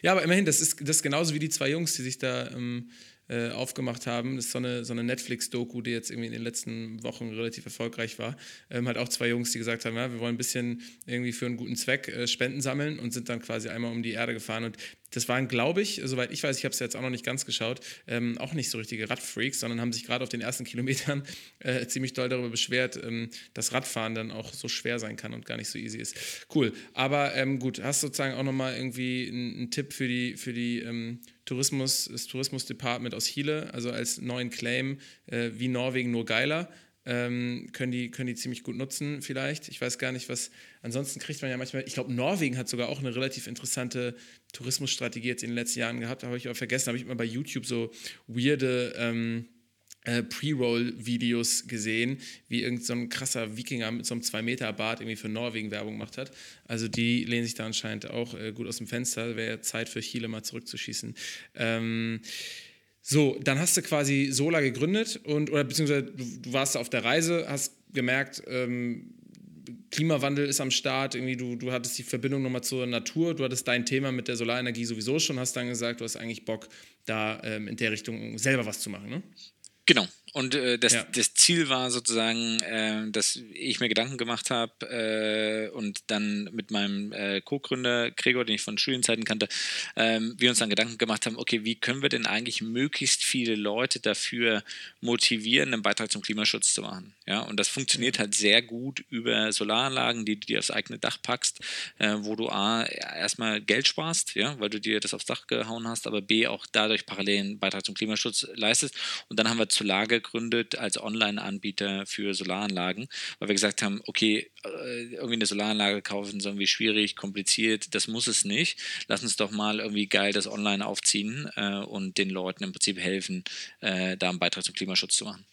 ja, aber immerhin, das ist, das ist genauso wie die zwei Jungs, die sich da ähm, äh, aufgemacht haben. Das ist so eine, so eine Netflix-Doku, die jetzt irgendwie in den letzten Wochen relativ erfolgreich war. Ähm, halt auch zwei Jungs, die gesagt haben, ja, wir wollen ein bisschen irgendwie für einen guten Zweck äh, Spenden sammeln und sind dann quasi einmal um die Erde gefahren. Und das waren, glaube ich, soweit ich weiß, ich habe es jetzt auch noch nicht ganz geschaut, ähm, auch nicht so richtige Radfreaks, sondern haben sich gerade auf den ersten Kilometern äh, ziemlich doll darüber beschwert, ähm, dass Radfahren dann auch so schwer sein kann und gar nicht so easy ist. Cool. Aber ähm, gut, hast sozusagen auch nochmal irgendwie einen Tipp für die, für die ähm, Tourismus, das Tourismusdepartment aus Chile, also als neuen Claim, äh, wie Norwegen nur geiler ähm, können, die, können die ziemlich gut nutzen vielleicht. Ich weiß gar nicht, was, ansonsten kriegt man ja manchmal, ich glaube, Norwegen hat sogar auch eine relativ interessante Tourismusstrategie jetzt in den letzten Jahren gehabt, habe ich aber vergessen, habe ich immer bei YouTube so weirde ähm, äh, Pre-Roll-Videos gesehen, wie irgendein so krasser Wikinger mit so einem 2-Meter-Bart irgendwie für Norwegen Werbung gemacht hat. Also die lehnen sich da anscheinend auch äh, gut aus dem Fenster. Wäre Zeit für Chile mal zurückzuschießen. Ähm, so, dann hast du quasi Sola gegründet und, oder beziehungsweise du, du warst auf der Reise, hast gemerkt, ähm, Klimawandel ist am Start, irgendwie du, du hattest die Verbindung nochmal zur Natur, du hattest dein Thema mit der Solarenergie sowieso schon, hast dann gesagt, du hast eigentlich Bock, da ähm, in der Richtung selber was zu machen, ne? Genau. Und äh, das, ja. das Ziel war sozusagen, äh, dass ich mir Gedanken gemacht habe äh, und dann mit meinem äh, Co-Gründer Gregor, den ich von Studienzeiten kannte, ähm, wir uns dann Gedanken gemacht haben, okay, wie können wir denn eigentlich möglichst viele Leute dafür motivieren, einen Beitrag zum Klimaschutz zu machen? Ja, und das funktioniert halt sehr gut über Solaranlagen, die du dir aufs eigene Dach packst, äh, wo du A, erstmal Geld sparst, ja, weil du dir das aufs Dach gehauen hast, aber B, auch dadurch parallel einen Beitrag zum Klimaschutz leistest. Und dann haben wir zur Lage gegründet als Online-Anbieter für Solaranlagen, weil wir gesagt haben, okay, äh, irgendwie eine Solaranlage kaufen ist irgendwie schwierig, kompliziert, das muss es nicht. Lass uns doch mal irgendwie geil das online aufziehen äh, und den Leuten im Prinzip helfen, äh, da einen Beitrag zum Klimaschutz zu machen.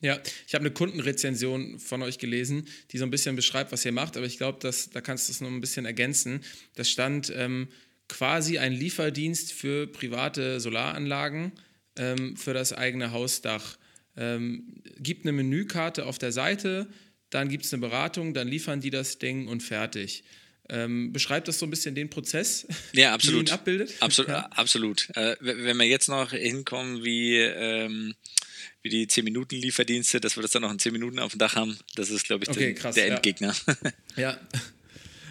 Ja, ich habe eine Kundenrezension von euch gelesen, die so ein bisschen beschreibt, was ihr macht, aber ich glaube, da kannst du es noch ein bisschen ergänzen. Das stand ähm, quasi ein Lieferdienst für private Solaranlagen ähm, für das eigene Hausdach ähm, gibt eine Menükarte auf der Seite, dann gibt es eine Beratung, dann liefern die das Ding und fertig. Ähm, beschreibt das so ein bisschen den Prozess, ja, absolut. ihn abbildet? Absolut. Ja. absolut. Äh, wenn wir jetzt noch hinkommen wie, ähm, wie die 10-Minuten-Lieferdienste, dass wir das dann noch in 10 Minuten auf dem Dach haben, das ist, glaube ich, okay, den, krass, der Endgegner. Ja. ja.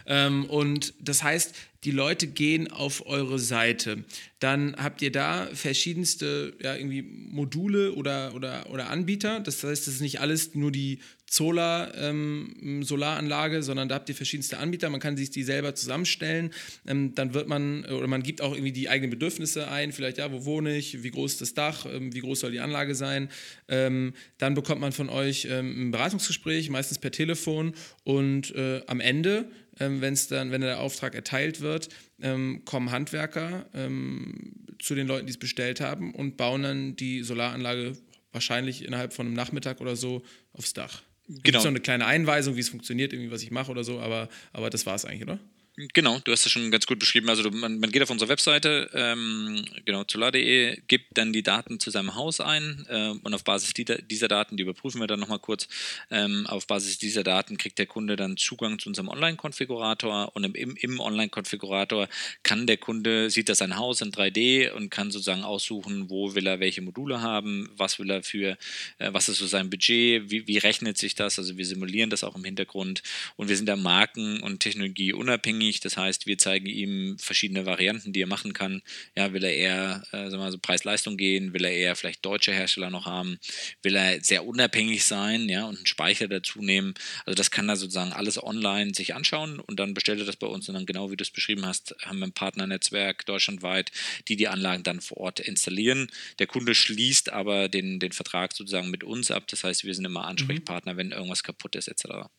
Ähm, und das heißt, die Leute gehen auf eure Seite. Dann habt ihr da verschiedenste ja, irgendwie Module oder, oder, oder Anbieter. Das heißt, das ist nicht alles nur die Solar, ähm, Solaranlage, sondern da habt ihr verschiedenste Anbieter. Man kann sich die selber zusammenstellen. Ähm, dann wird man, oder man gibt auch irgendwie die eigenen Bedürfnisse ein. Vielleicht, ja, wo wohne ich? Wie groß ist das Dach? Ähm, wie groß soll die Anlage sein? Ähm, dann bekommt man von euch ähm, ein Beratungsgespräch, meistens per Telefon. Und äh, am Ende ähm, wenn's dann, wenn der Auftrag erteilt wird, ähm, kommen Handwerker ähm, zu den Leuten, die es bestellt haben und bauen dann die Solaranlage wahrscheinlich innerhalb von einem Nachmittag oder so aufs Dach. Genau. Gibt es noch eine kleine Einweisung, wie es funktioniert, irgendwie, was ich mache oder so, aber, aber das war es eigentlich, oder? Genau, du hast das schon ganz gut beschrieben. Also man, man geht auf unsere Webseite, ähm, genau, solar.de, gibt dann die Daten zu seinem Haus ein äh, und auf Basis die, dieser Daten, die überprüfen wir dann nochmal kurz, ähm, auf Basis dieser Daten kriegt der Kunde dann Zugang zu unserem Online-Konfigurator und im, im Online-Konfigurator kann der Kunde, sieht das sein Haus in 3D und kann sozusagen aussuchen, wo will er welche Module haben, was will er für, äh, was ist so sein Budget, wie, wie rechnet sich das, also wir simulieren das auch im Hintergrund und wir sind da marken- und Technologie unabhängig. Das heißt, wir zeigen ihm verschiedene Varianten, die er machen kann. Ja, will er eher äh, sagen wir so Preis-Leistung gehen? Will er eher vielleicht deutsche Hersteller noch haben? Will er sehr unabhängig sein? Ja, und einen Speicher dazu nehmen? Also das kann er sozusagen alles online sich anschauen und dann bestellt er das bei uns und dann genau wie du es beschrieben hast, haben wir ein Partnernetzwerk deutschlandweit, die die Anlagen dann vor Ort installieren. Der Kunde schließt aber den, den Vertrag sozusagen mit uns ab. Das heißt, wir sind immer Ansprechpartner, mhm. wenn irgendwas kaputt ist etc.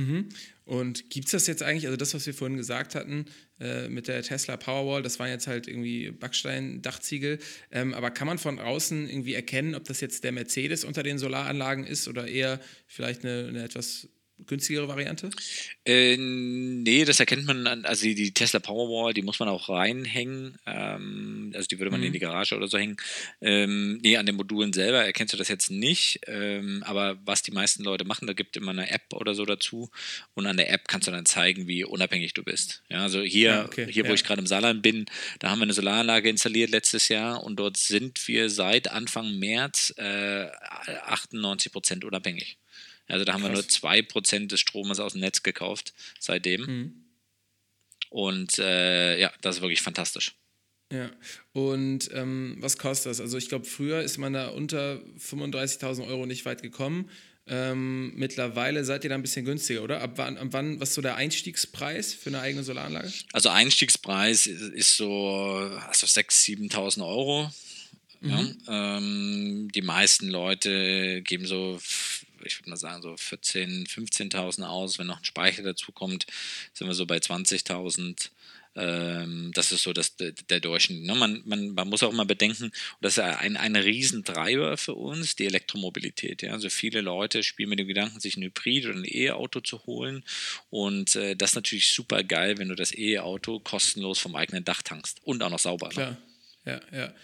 Mhm. Und gibt es das jetzt eigentlich, also das, was wir vorhin gesagt hatten äh, mit der Tesla Powerwall, das waren jetzt halt irgendwie Backstein-Dachziegel, ähm, aber kann man von außen irgendwie erkennen, ob das jetzt der Mercedes unter den Solaranlagen ist oder eher vielleicht eine, eine etwas günstigere Variante? Äh, nee, das erkennt man an, also die, die, Tesla Powerwall, die muss man auch reinhängen. Ähm, also die würde man mhm. in die Garage oder so hängen. Ähm, nee, an den Modulen selber erkennst du das jetzt nicht. Ähm, aber was die meisten Leute machen, da gibt immer eine App oder so dazu. Und an der App kannst du dann zeigen, wie unabhängig du bist. Ja, also hier, ja, okay. hier, wo ja. ich gerade im Saarland bin, da haben wir eine Solaranlage installiert letztes Jahr und dort sind wir seit Anfang März äh, 98 Prozent unabhängig. Also da haben Krass. wir nur 2% des Stromes aus dem Netz gekauft seitdem. Mhm. Und äh, ja, das ist wirklich fantastisch. Ja, und ähm, was kostet das? Also ich glaube, früher ist man da unter 35.000 Euro nicht weit gekommen. Ähm, mittlerweile seid ihr da ein bisschen günstiger, oder? Ab wann, ab wann, was ist so der Einstiegspreis für eine eigene Solaranlage? Also Einstiegspreis ist, so also 6.000, 7.000 Euro. Mhm. Ja, ähm, die meisten Leute geben so ich würde mal sagen, so 14.000, 15.000 aus. Wenn noch ein Speicher dazu kommt, sind wir so bei 20.000. Ähm, das ist so das, der, Durchschnitt. Ne? Man, man, man muss auch immer bedenken, das ist ein, ein Riesentreiber für uns, die Elektromobilität. Ja? Also viele Leute spielen mit dem Gedanken, sich ein Hybrid oder ein E-Auto zu holen. Und äh, das ist natürlich super geil, wenn du das E-Auto kostenlos vom eigenen Dach tankst und auch noch sauber. Ne? Klar, ja, ja.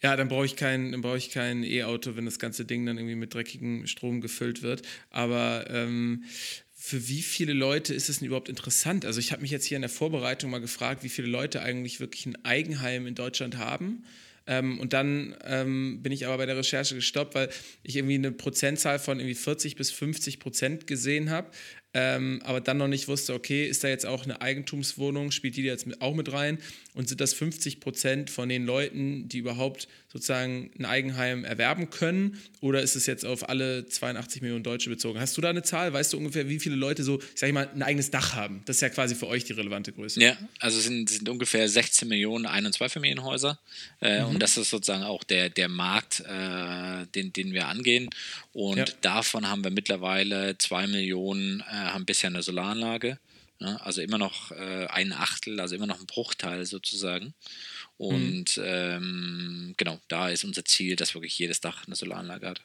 Ja, dann brauche ich kein, ich kein E-Auto, wenn das ganze Ding dann irgendwie mit dreckigem Strom gefüllt wird. Aber ähm, für wie viele Leute ist es denn überhaupt interessant? Also ich habe mich jetzt hier in der Vorbereitung mal gefragt, wie viele Leute eigentlich wirklich ein Eigenheim in Deutschland haben. Ähm, und dann ähm, bin ich aber bei der Recherche gestoppt, weil ich irgendwie eine Prozentzahl von irgendwie 40 bis 50 Prozent gesehen habe ähm, aber dann noch nicht wusste, okay, ist da jetzt auch eine Eigentumswohnung, spielt die jetzt mit, auch mit rein und sind das 50 Prozent von den Leuten, die überhaupt sozusagen ein Eigenheim erwerben können oder ist es jetzt auf alle 82 Millionen Deutsche bezogen? Hast du da eine Zahl? Weißt du ungefähr, wie viele Leute so, ich sag mal, ein eigenes Dach haben? Das ist ja quasi für euch die relevante Größe. Ja, also es sind, sind ungefähr 16 Millionen Ein- und Zweifamilienhäuser äh, mhm. und das ist sozusagen auch der, der Markt, äh, den, den wir angehen und ja. davon haben wir mittlerweile 2 Millionen äh, haben bisher eine Solaranlage. Ne? Also immer noch äh, ein Achtel, also immer noch ein Bruchteil sozusagen. Und mhm. ähm, genau, da ist unser Ziel, dass wirklich jedes Dach eine Solaranlage hat.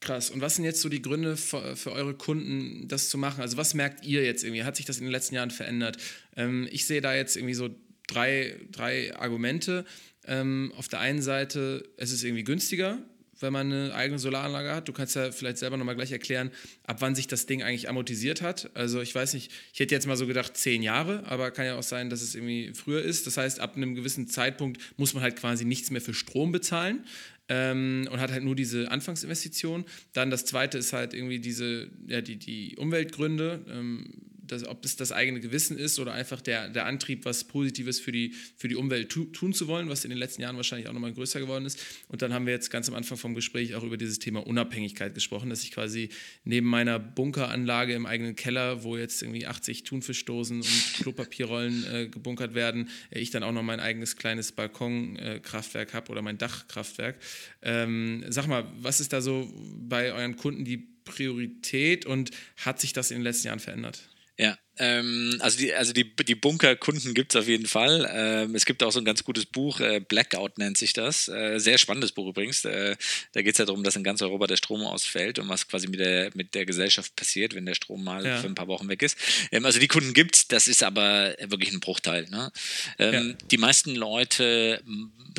Krass. Und was sind jetzt so die Gründe für, für, eure Kunden, das zu machen? Also was merkt ihr jetzt irgendwie? Hat sich das in den letzten Jahren verändert? Ähm, ich sehe da jetzt irgendwie so drei, drei Argumente. Ähm, auf der einen Seite, es ist irgendwie günstiger, wenn man eine eigene Solaranlage hat. Du kannst ja vielleicht selber nochmal gleich erklären, ab wann sich das Ding eigentlich amortisiert hat. Also ich weiß nicht, ich hätte jetzt mal so gedacht zehn Jahre, aber kann ja auch sein, dass es irgendwie früher ist. Das heißt, ab einem gewissen Zeitpunkt muss man halt quasi nichts mehr für Strom bezahlen. Ähm, und hat halt nur diese Anfangsinvestition. Dann das zweite ist halt irgendwie diese, ja, die, die Umweltgründe. Ähm, das, ob es das eigene Gewissen ist oder einfach der, der Antrieb, was Positives für die, für die Umwelt tu, tun zu wollen, was in den letzten Jahren wahrscheinlich auch nochmal größer geworden ist. Und dann haben wir jetzt ganz am Anfang vom Gespräch auch über dieses Thema Unabhängigkeit gesprochen, dass ich quasi neben meiner Bunkeranlage im eigenen Keller, wo jetzt irgendwie 80 Thunfischdosen und Klopapierrollen äh, gebunkert werden, äh, ich dann auch noch mein eigenes kleines Balkonkraftwerk äh, habe oder mein Dachkraftwerk. Ähm, sag mal, was ist da so bei euren Kunden die Priorität und hat sich das in den letzten Jahren verändert? Ja, ähm, also die, also die, die Bunkerkunden gibt es auf jeden Fall. Ähm, es gibt auch so ein ganz gutes Buch, äh, Blackout nennt sich das. Äh, sehr spannendes Buch übrigens. Äh, da geht es ja darum, dass in ganz Europa der Strom ausfällt und was quasi mit der, mit der Gesellschaft passiert, wenn der Strom mal ja. für ein paar Wochen weg ist. Ähm, also die Kunden gibt es, das ist aber wirklich ein Bruchteil. Ne? Ähm, ja. Die meisten Leute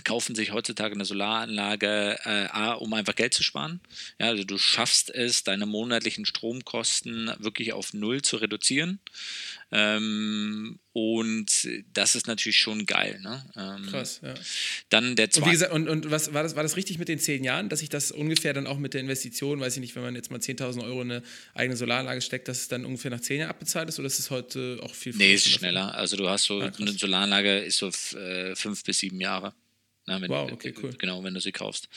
kaufen sich heutzutage eine Solaranlage, äh, A, um einfach Geld zu sparen. Ja, also du schaffst es, deine monatlichen Stromkosten wirklich auf Null zu reduzieren. Ähm, und das ist natürlich schon geil. Ne? Ähm, Krass, ja. Dann der zweite. Und, und, und, was war das, war das richtig mit den zehn Jahren, dass ich das ungefähr dann auch mit der Investition, weiß ich nicht, wenn man jetzt mal 10.000 Euro in eine eigene Solaranlage steckt, dass es dann ungefähr nach zehn Jahren abbezahlt ist oder ist es heute auch viel früher? Nee, ist schneller. Also du hast so, ah, eine Solaranlage ist so äh, fünf bis sieben Jahre. Na, wenn, wow, okay, cool. Genau, wenn du sie kaufst.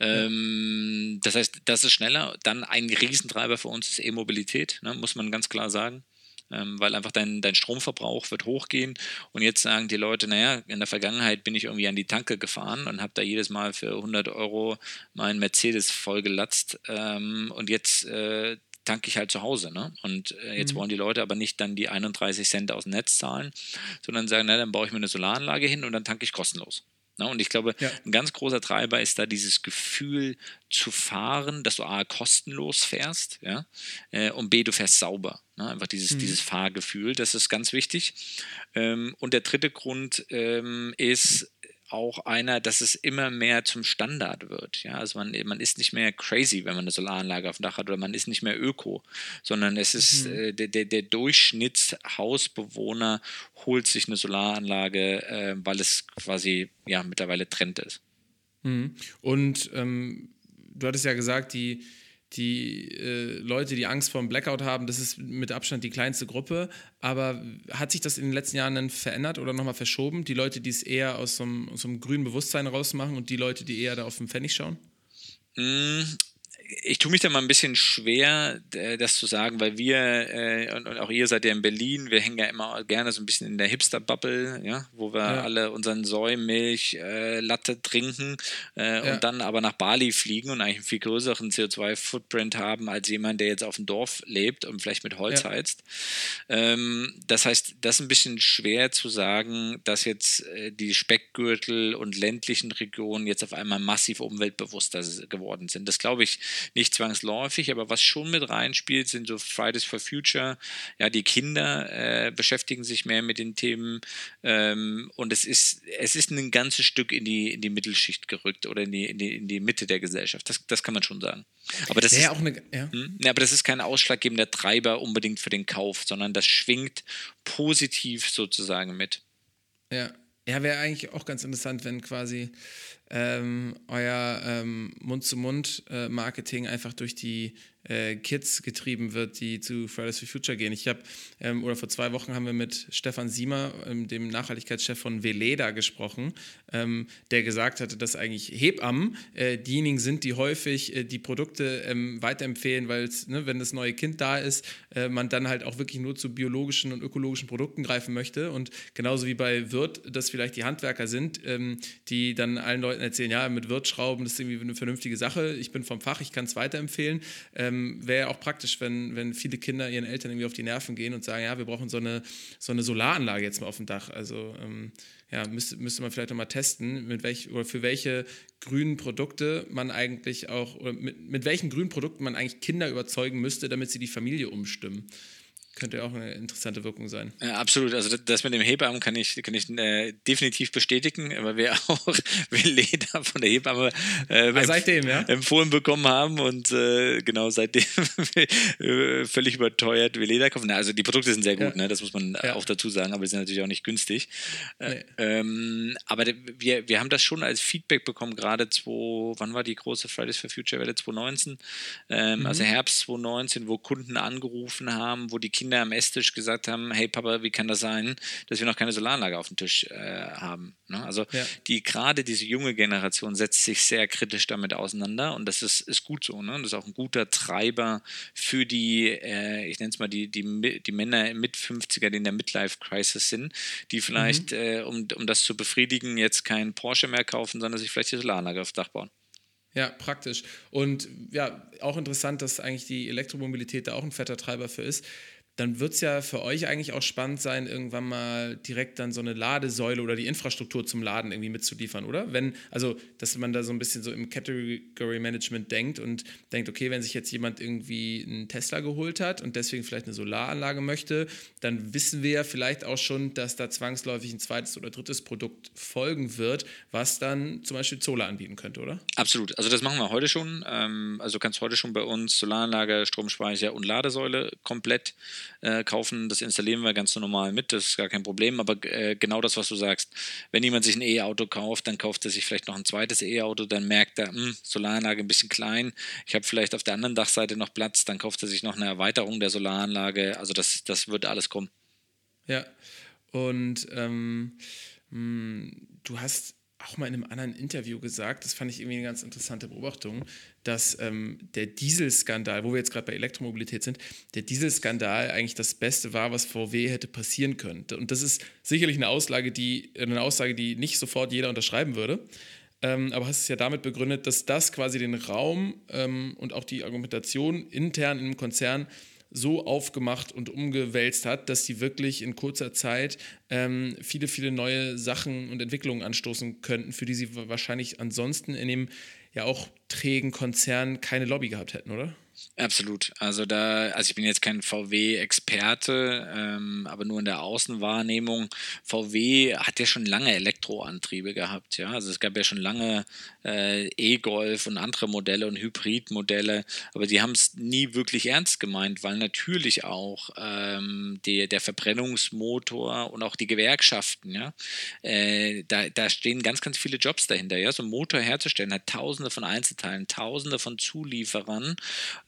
Ähm. Das heißt, das ist schneller. Dann ein Riesentreiber für uns ist E-Mobilität, ne, muss man ganz klar sagen weil einfach dein, dein Stromverbrauch wird hochgehen. Und jetzt sagen die Leute, naja, in der Vergangenheit bin ich irgendwie an die Tanke gefahren und habe da jedes Mal für 100 Euro meinen Mercedes vollgelatzt ähm, und jetzt äh, tanke ich halt zu Hause. Ne? Und äh, jetzt mhm. wollen die Leute aber nicht dann die 31 Cent aus dem Netz zahlen, sondern sagen, na, dann baue ich mir eine Solaranlage hin und dann tanke ich kostenlos. Ne? Und ich glaube, ja. ein ganz großer Treiber ist da dieses Gefühl zu fahren, dass du A, kostenlos fährst, ja, äh, und B, du fährst sauber. Ne? Einfach dieses, mhm. dieses Fahrgefühl, das ist ganz wichtig. Ähm, und der dritte Grund ähm, ist, auch einer, dass es immer mehr zum Standard wird. Ja, also man, man ist nicht mehr crazy, wenn man eine Solaranlage auf dem Dach hat oder man ist nicht mehr öko, sondern es ist mhm. äh, der, der, der Durchschnittshausbewohner holt sich eine Solaranlage, äh, weil es quasi ja mittlerweile Trend ist. Mhm. Und ähm, du hattest ja gesagt, die die äh, Leute, die Angst vor dem Blackout haben, das ist mit Abstand die kleinste Gruppe. Aber hat sich das in den letzten Jahren dann verändert oder nochmal verschoben? Die Leute, die es eher aus so, einem, aus so einem grünen Bewusstsein rausmachen und die Leute, die eher da auf den Pfennig schauen? Ich tue mich da mal ein bisschen schwer, das zu sagen, weil wir, äh, und, auch ihr seid ja in Berlin, wir hängen ja immer gerne so ein bisschen in der Hipster-Bubble, ja, wo wir ja. alle unseren Säumilch, äh, Latte trinken äh, ja. und dann aber nach Bali fliegen und eigentlich einen viel größeren CO2-Footprint haben als jemand, der jetzt auf dem Dorf lebt und vielleicht mit Holz ja. heizt. Ähm, das heißt, das ist ein bisschen schwer zu sagen, dass jetzt äh, die Speckgürtel und ländlichen Regionen jetzt auf einmal massiv umweltbewusster geworden sind. Das glaube ich nicht zwangsläufig, aber was schon mit reinspielt, sind so Fridays for Future. Ja, die Kinder äh, beschäftigen sich mehr mit den Themen ähm, und es ist, es ist ein ganzes Stück in die, in die Mittelschicht gerückt oder in die, in die, in die Mitte der Gesellschaft. Das, das kann man schon sagen. Aber das, ja, ist, auch eine, ja. Hm? ja, aber das ist kein ausschlaggebender Treiber unbedingt für den Kauf, sondern das schwingt positiv sozusagen mit. Ja, ja wäre eigentlich auch ganz interessant, wenn quasi ähm, euer ähm, Mund-zu-Mund-Marketing einfach durch die äh, Kids getrieben wird, die zu Fridays for Future gehen. Ich habe, ähm, oder vor zwei Wochen haben wir mit Stefan Siemer, ähm, dem Nachhaltigkeitschef von Veleda, gesprochen, ähm, der gesagt hatte, dass eigentlich Hebammen äh, diejenigen sind, die häufig äh, die Produkte ähm, weiterempfehlen, weil ne, wenn das neue Kind da ist, äh, man dann halt auch wirklich nur zu biologischen und ökologischen Produkten greifen möchte. Und genauso wie bei Wirt, dass vielleicht die Handwerker sind, ähm, die dann allen Leuten erzählen, ja, mit Wirtschrauben, das ist irgendwie eine vernünftige Sache, ich bin vom Fach, ich kann es weiterempfehlen. Ähm, Wäre ja auch praktisch, wenn, wenn viele Kinder ihren Eltern irgendwie auf die Nerven gehen und sagen, ja, wir brauchen so eine, so eine Solaranlage jetzt mal auf dem Dach. Also ähm, ja, müsste, müsste man vielleicht nochmal testen, mit welch, oder für welche grünen Produkte man eigentlich auch, oder mit, mit welchen grünen Produkten man eigentlich Kinder überzeugen müsste, damit sie die Familie umstimmen könnte ja auch eine interessante Wirkung sein. Ja, absolut. Also das mit dem Hebammen kann ich, kann ich äh, definitiv bestätigen, weil wir auch Veleda von der Hebamme äh, ah, seitdem, ja? empfohlen bekommen haben und äh, genau seitdem äh, völlig überteuert Veleda kaufen. Also die Produkte sind sehr gut, ja. ne? das muss man ja. auch dazu sagen, aber die sind natürlich auch nicht günstig. Äh, nee. Ähm, aber wir, wir haben das schon als Feedback bekommen, gerade zwei, wann war die große Fridays for Future Welle 2019? Ähm, mhm. Also Herbst 2019, wo Kunden angerufen haben, wo die Kinder Kinder am Esstisch gesagt haben, hey Papa, wie kann das sein, dass wir noch keine Solaranlage auf dem Tisch äh, haben? Ne? Also ja. die gerade diese junge Generation setzt sich sehr kritisch damit auseinander und das ist, ist gut so. Ne? Das ist auch ein guter Treiber für die, äh, ich nenne es mal die, die, die Männer mit 50er, die in der Midlife-Crisis sind, die vielleicht, mhm. äh, um, um das zu befriedigen, jetzt keinen Porsche mehr kaufen, sondern sich vielleicht die Solaranlage aufs Dach bauen. Ja, praktisch. Und ja, auch interessant, dass eigentlich die Elektromobilität da auch ein fetter Treiber für ist dann wird es ja für euch eigentlich auch spannend sein, irgendwann mal direkt dann so eine Ladesäule oder die Infrastruktur zum Laden irgendwie mitzuliefern, oder? Wenn, also, dass man da so ein bisschen so im Category Management denkt und denkt, okay, wenn sich jetzt jemand irgendwie einen Tesla geholt hat und deswegen vielleicht eine Solaranlage möchte, dann wissen wir ja vielleicht auch schon, dass da zwangsläufig ein zweites oder drittes Produkt folgen wird, was dann zum Beispiel Solar anbieten könnte, oder? Absolut. Also das machen wir heute schon. Ähm, also du kannst heute schon bei uns Solaranlage, Stromspeicher und Ladesäule komplett äh, kaufen. Das installieren wir ganz normal mit, das ist gar kein Problem. Aber äh, genau das, was du sagst, wenn jemand sich ein E-Auto kauft, dann kauft er sich vielleicht noch ein zweites E-Auto, dann merkt er, mh, hm, Solaranlage ein bisschen klein, ich habe vielleicht auf der anderen Dachseite noch Platz, dann kauft er sich noch eine Erweiterung der Solaranlage. Also das, das wird alles kommen. Ja, und ähm, mh, hm, du hast auch mal in einem anderen Interview gesagt, das fand ich irgendwie eine ganz interessante Beobachtung, dass ähm, der Dieselskandal, wo wir jetzt gerade bei Elektromobilität sind, der Dieselskandal eigentlich das Beste war, was VW hätte passieren können. Und das ist sicherlich eine Aussage, die, eine Aussage, die nicht sofort jeder unterschreiben würde. Ähm, aber hast es ja damit begründet, dass das quasi den Raum ähm, und auch die Argumentation intern im Konzern so aufgemacht und umgewälzt hat, dass sie wirklich in kurzer Zeit ähm, viele, viele neue Sachen und Entwicklungen anstoßen könnten, für die sie wahrscheinlich ansonsten in dem ja auch trägen Konzern keine Lobby gehabt hätten, oder? Absolut. Also da, also ich bin jetzt kein VW-Experte, ähm, aber nur in der Außenwahrnehmung. VW hat ja schon lange Elektroantriebe gehabt, ja. Also es gab ja schon lange äh, E-Golf und andere Modelle und Hybridmodelle, aber die haben es nie wirklich ernst gemeint, weil natürlich auch ähm, die, der Verbrennungsmotor und auch die Gewerkschaften, ja, äh, da, da stehen ganz, ganz viele Jobs dahinter, ja. So ein Motor herzustellen hat tausende von Einzelteilen, tausende von Zulieferern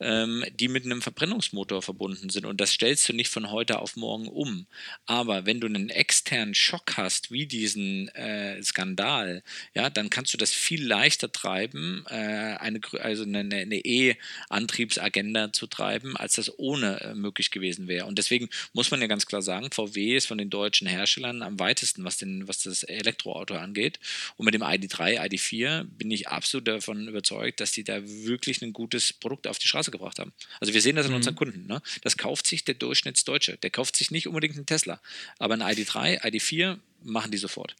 ähm, die mit einem Verbrennungsmotor verbunden sind. Und das stellst du nicht von heute auf morgen um. Aber wenn du einen externen Schock hast, wie diesen äh, Skandal, ja, dann kannst du das viel leichter treiben, äh, eine, also eine, E-Antriebsagenda zu treiben, als das ohne äh, möglich gewesen wäre. Und deswegen muss man ja ganz klar sagen, VW ist von den deutschen Herstellern am weitesten, was, den, was das Elektroauto angeht. Und mit dem ID3, ID4 bin ich absolut davon überzeugt, dass die da wirklich ein gutes Produkt auf die Straße gebracht haben. Also wir sehen das an mhm. unseren Kunden. Ne? Das kauft sich der Durchschnittsdeutsche. Der kauft sich nicht unbedingt einen Tesla. Aber ein ID3, ID4 machen die sofort.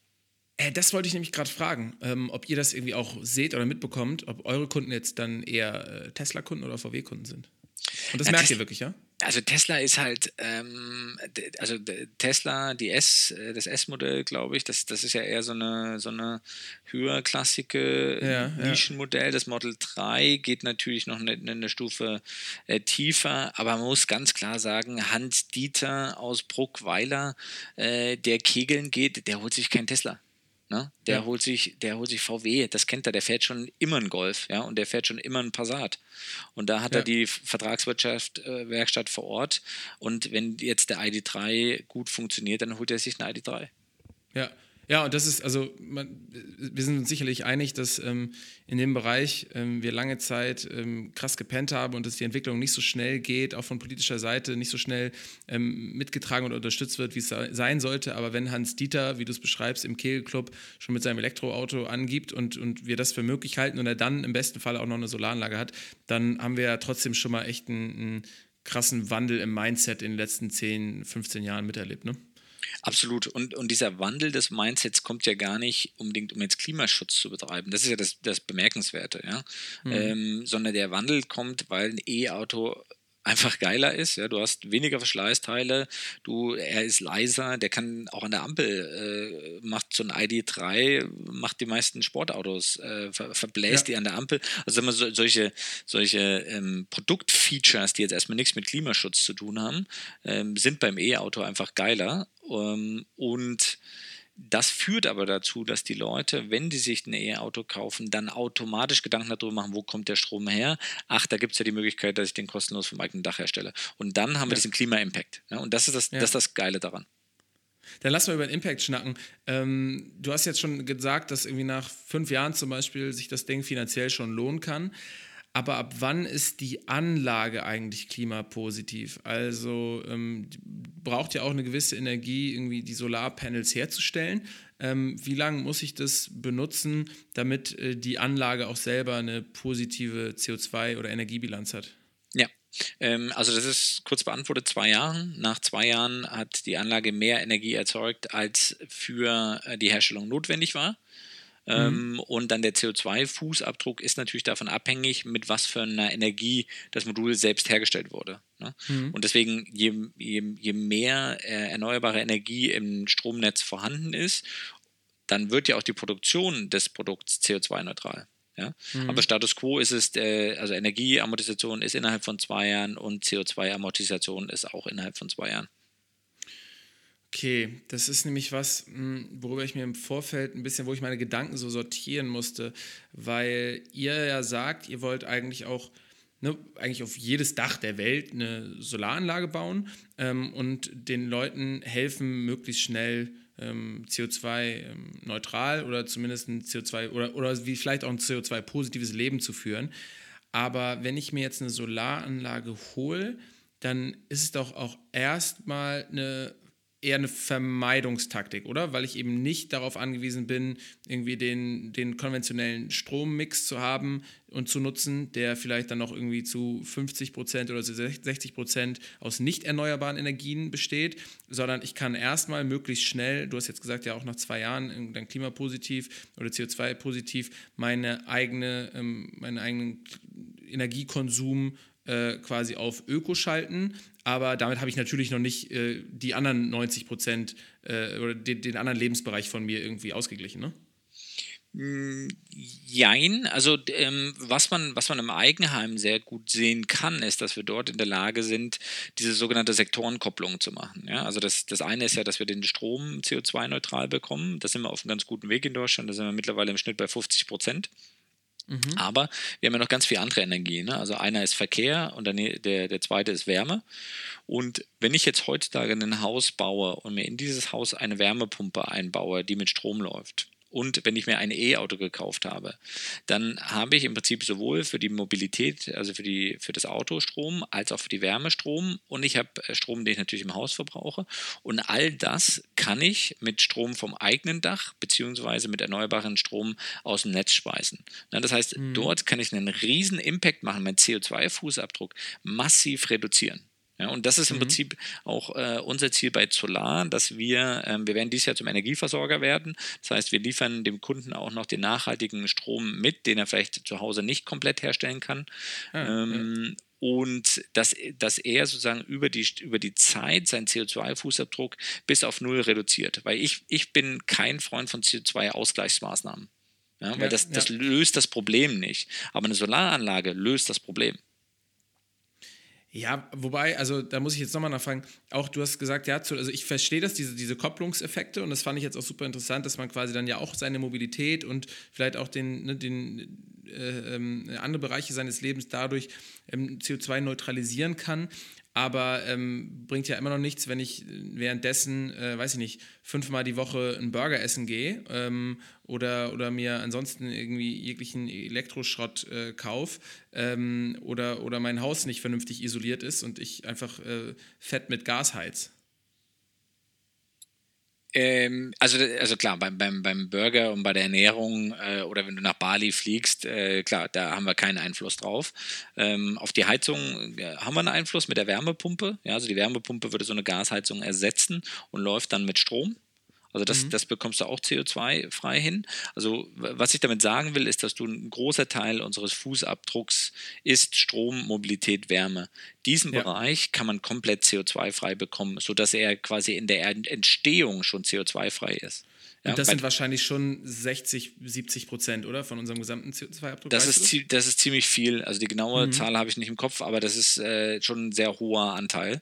Äh, das wollte ich nämlich gerade fragen, ähm, ob ihr das irgendwie auch seht oder mitbekommt, ob eure Kunden jetzt dann eher äh, Tesla-Kunden oder VW-Kunden sind. Und das ja, merkt Tes ihr wirklich, ja? Also Tesla ist halt, ähm, also Tesla, die S, äh, das S-Modell, glaube ich, das, das ist ja eher so eine, so eine höherklassige ja, Nischenmodell. Ja. Das Model 3 geht natürlich noch eine, eine Stufe äh, tiefer, aber man muss ganz klar sagen, Hans Dieter aus Bruckweiler, äh, der Kegeln geht, der holt sich kein Tesla. Ne? Der, ja. holt sich, der holt sich VW, das kennt er, der fährt schon immer einen Golf, ja, und der fährt schon immer einen Passat. Und da hat ja. er die Vertragswirtschaft, äh, Werkstatt vor Ort. Und wenn jetzt der ID3 gut funktioniert, dann holt er sich einen ID3. Ja, ja, und das ist, also, man, wir sind uns sicherlich einig, dass ähm, in dem Bereich ähm, wir lange Zeit ähm, krass gepennt haben und dass die Entwicklung nicht so schnell geht, auch von politischer Seite nicht so schnell ähm, mitgetragen und unterstützt wird, wie es sein sollte. Aber wenn Hans Dieter, wie du es beschreibst, im Kegelclub schon mit seinem Elektroauto angibt und, und wir das für möglich halten und er dann im besten Fall auch noch eine Solaranlage hat, dann haben wir ja trotzdem schon mal echt einen, einen krassen Wandel im Mindset in den letzten 10, 15 Jahren miterlebt. Ne? Absolut. Und, und dieser Wandel des Mindsets kommt ja gar nicht unbedingt, um jetzt Klimaschutz zu betreiben. Das ist ja das, das Bemerkenswerte, ja. Mhm. Ähm, sondern der Wandel kommt, weil ein E-Auto einfach geiler ist. Ja, du hast weniger Verschleißteile, du, er ist leiser, der kann auch an der Ampel, äh, macht so ein ID3, macht die meisten Sportautos, äh, ver, verbläst ja. die an der Ampel. Also wir, so, solche, solche ähm, Produktfeatures, die jetzt erstmal nichts mit Klimaschutz zu tun haben, ähm, sind beim E-Auto einfach geiler. Ähm, und das führt aber dazu, dass die Leute, wenn die sich ein E-Auto kaufen, dann automatisch Gedanken darüber machen, wo kommt der Strom her? Ach, da gibt es ja die Möglichkeit, dass ich den kostenlos vom eigenen Dach herstelle. Und dann haben wir diesen Klima-Impact. Und das ist das, ja. das ist das Geile daran. Dann lass mal über den Impact schnacken. Ähm, du hast jetzt schon gesagt, dass irgendwie nach fünf Jahren zum Beispiel sich das Ding finanziell schon lohnen kann. Aber ab wann ist die Anlage eigentlich klimapositiv? Also ähm, braucht ja auch eine gewisse Energie, irgendwie die Solarpanels herzustellen. Ähm, wie lange muss ich das benutzen, damit äh, die Anlage auch selber eine positive CO2- oder Energiebilanz hat? Ja, ähm, also das ist kurz beantwortet, zwei Jahren. Nach zwei Jahren hat die Anlage mehr Energie erzeugt, als für äh, die Herstellung notwendig war. Mhm. und dann der CO2-Fußabdruck ist natürlich davon abhängig, mit was für einer Energie das Modul selbst hergestellt wurde. Ne? Mhm. Und deswegen, je, je, je mehr äh, erneuerbare Energie im Stromnetz vorhanden ist, dann wird ja auch die Produktion des Produkts CO2-neutral. Ja? Mhm. Aber Status quo ist es, äh, also Energieamortisation ist innerhalb von zwei Jahren und CO2-Amortisation ist auch innerhalb von zwei Jahren. Okay, das ist nämlich was, hm, worüber ich mir im Vorfeld ein bisschen, wo ich meine Gedanken so sortieren musste, weil ihr ja sagt, ihr wollt eigentlich auch ne, eigentlich auf jedes Dach der Welt eine Solaranlage bauen ähm, und den Leuten helfen, möglichst schnell ähm, CO2-neutral ähm, oder zumindest ein CO2 oder, oder wie vielleicht auch ein CO2-positives Leben zu führen. Aber wenn ich mir jetzt eine Solaranlage hole, dann ist es doch auch erstmal eine eher eine Vermeidungstaktik, oder? Weil ich eben nicht darauf angewiesen bin, irgendwie den, den konventionellen Strommix zu haben und zu nutzen, der vielleicht dann noch irgendwie zu 50 Prozent oder zu 60 Prozent aus nicht erneuerbaren Energien besteht, sondern ich kann erstmal möglichst schnell, du hast jetzt gesagt, ja auch nach zwei Jahren dann klimapositiv oder CO2-positiv, meine eigene, ähm, meinen eigenen Energiekonsum äh, quasi auf Öko schalten. Aber damit habe ich natürlich noch nicht äh, die anderen 90 Prozent äh, oder den, den, anderen Lebensbereich von mir irgendwie ausgeglichen. Ne? Mm, jein, also ähm, was, man, was man im Eigenheim sehr gut sehen kann, ist, dass wir dort in der Lage sind, diese sogenannte Sektorenkopplung zu machen. Ja? Also das, das eine ist ja, dass wir den Strom CO2-neutral bekommen. Da sind wir auf einem ganz guten Weg in Deutschland. Da sind wir mittlerweile im Schnitt bei 50 Prozent. Mhm. Aber wir haben ja noch ganz viele andere Energien. Ne? Also einer ist Verkehr und der, der, der zweite ist Wärme. Und wenn ich jetzt heutzutage ein Haus baue und mir in dieses Haus eine Wärmepumpe einbaue, die mit Strom läuft, und wenn ich mir ein E-Auto gekauft habe, dann habe ich im Prinzip sowohl für die Mobilität, also für, die, für das Auto Strom, als auch für die Wärme Strom und ich habe äh, Strom, den ich natürlich im Haus verbrauche. Und all das kann ich mit Strom vom eigenen Dach beziehungsweise mit erneuerbaren Strom aus dem Netz speisen. das heißt, mhm. dort kann ich einen riesen Impact machen, meinen CO2-Fußabdruck massiv reduzieren. Ja, und das ist im mhm. Prinzip auch äh, unser Ziel bei Solar, dass wir, ähm, wir werden dieses Jahr zum Energieversorger werden. Das heißt, wir liefern dem Kunden auch noch den nachhaltigen Strom mit, den er vielleicht zu Hause nicht komplett herstellen kann. Ah, ähm, ja und dass, dass er sozusagen über die, über die Zeit seinen CO2-Fußabdruck bis auf Null reduziert. Weil ich, ich bin kein Freund von CO2-Ausgleichsmaßnahmen. Ja, weil ja, das, das löst das Problem nicht. Aber eine Solaranlage löst das Problem. Ja, wobei, also da muss ich jetzt nochmal nachfragen, auch du hast gesagt, ja, zu, also ich verstehe das, diese, diese Kopplungseffekte und das fand ich jetzt auch super interessant, dass man quasi dann ja auch seine Mobilität und vielleicht auch den, ne, den äh, äh, andere Bereiche seines Lebens dadurch ähm, CO2 neutralisieren kann aber ähm, bringt ja immer noch nichts, wenn ich währenddessen, äh, weiß ich nicht, fünfmal die Woche einen Burger essen gehe ähm, oder, oder mir ansonsten irgendwie jeglichen Elektroschrott äh, kaufe ähm, oder, oder mein Haus nicht vernünftig isoliert ist und ich einfach äh, Fett mit Gas heiz. Ähm, also, also klar, beim, beim, beim Burger und bei der Ernährung äh, oder wenn du nach Bali fliegst, äh, klar, da haben wir keinen Einfluss drauf. Ähm, auf die Heizung äh, haben wir einen Einfluss mit der Wärmepumpe. Ja, also die Wärmepumpe würde so eine Gasheizung ersetzen und läuft dann mit Strom. Also das, mhm. das bekommst du auch CO2-frei hin. Also was ich damit sagen will, ist, dass du ein großer Teil unseres Fußabdrucks ist Strom, Mobilität, Wärme. Diesen ja. Bereich kann man komplett CO2-frei bekommen, sodass er quasi in der Entstehung schon CO2-frei ist. Ja, und das sind wahrscheinlich schon 60, 70 Prozent, oder? Von unserem gesamten CO2-Abdruck? Das, ist, das ist ziemlich viel. Also die genaue mhm. Zahl habe ich nicht im Kopf, aber das ist äh, schon ein sehr hoher Anteil.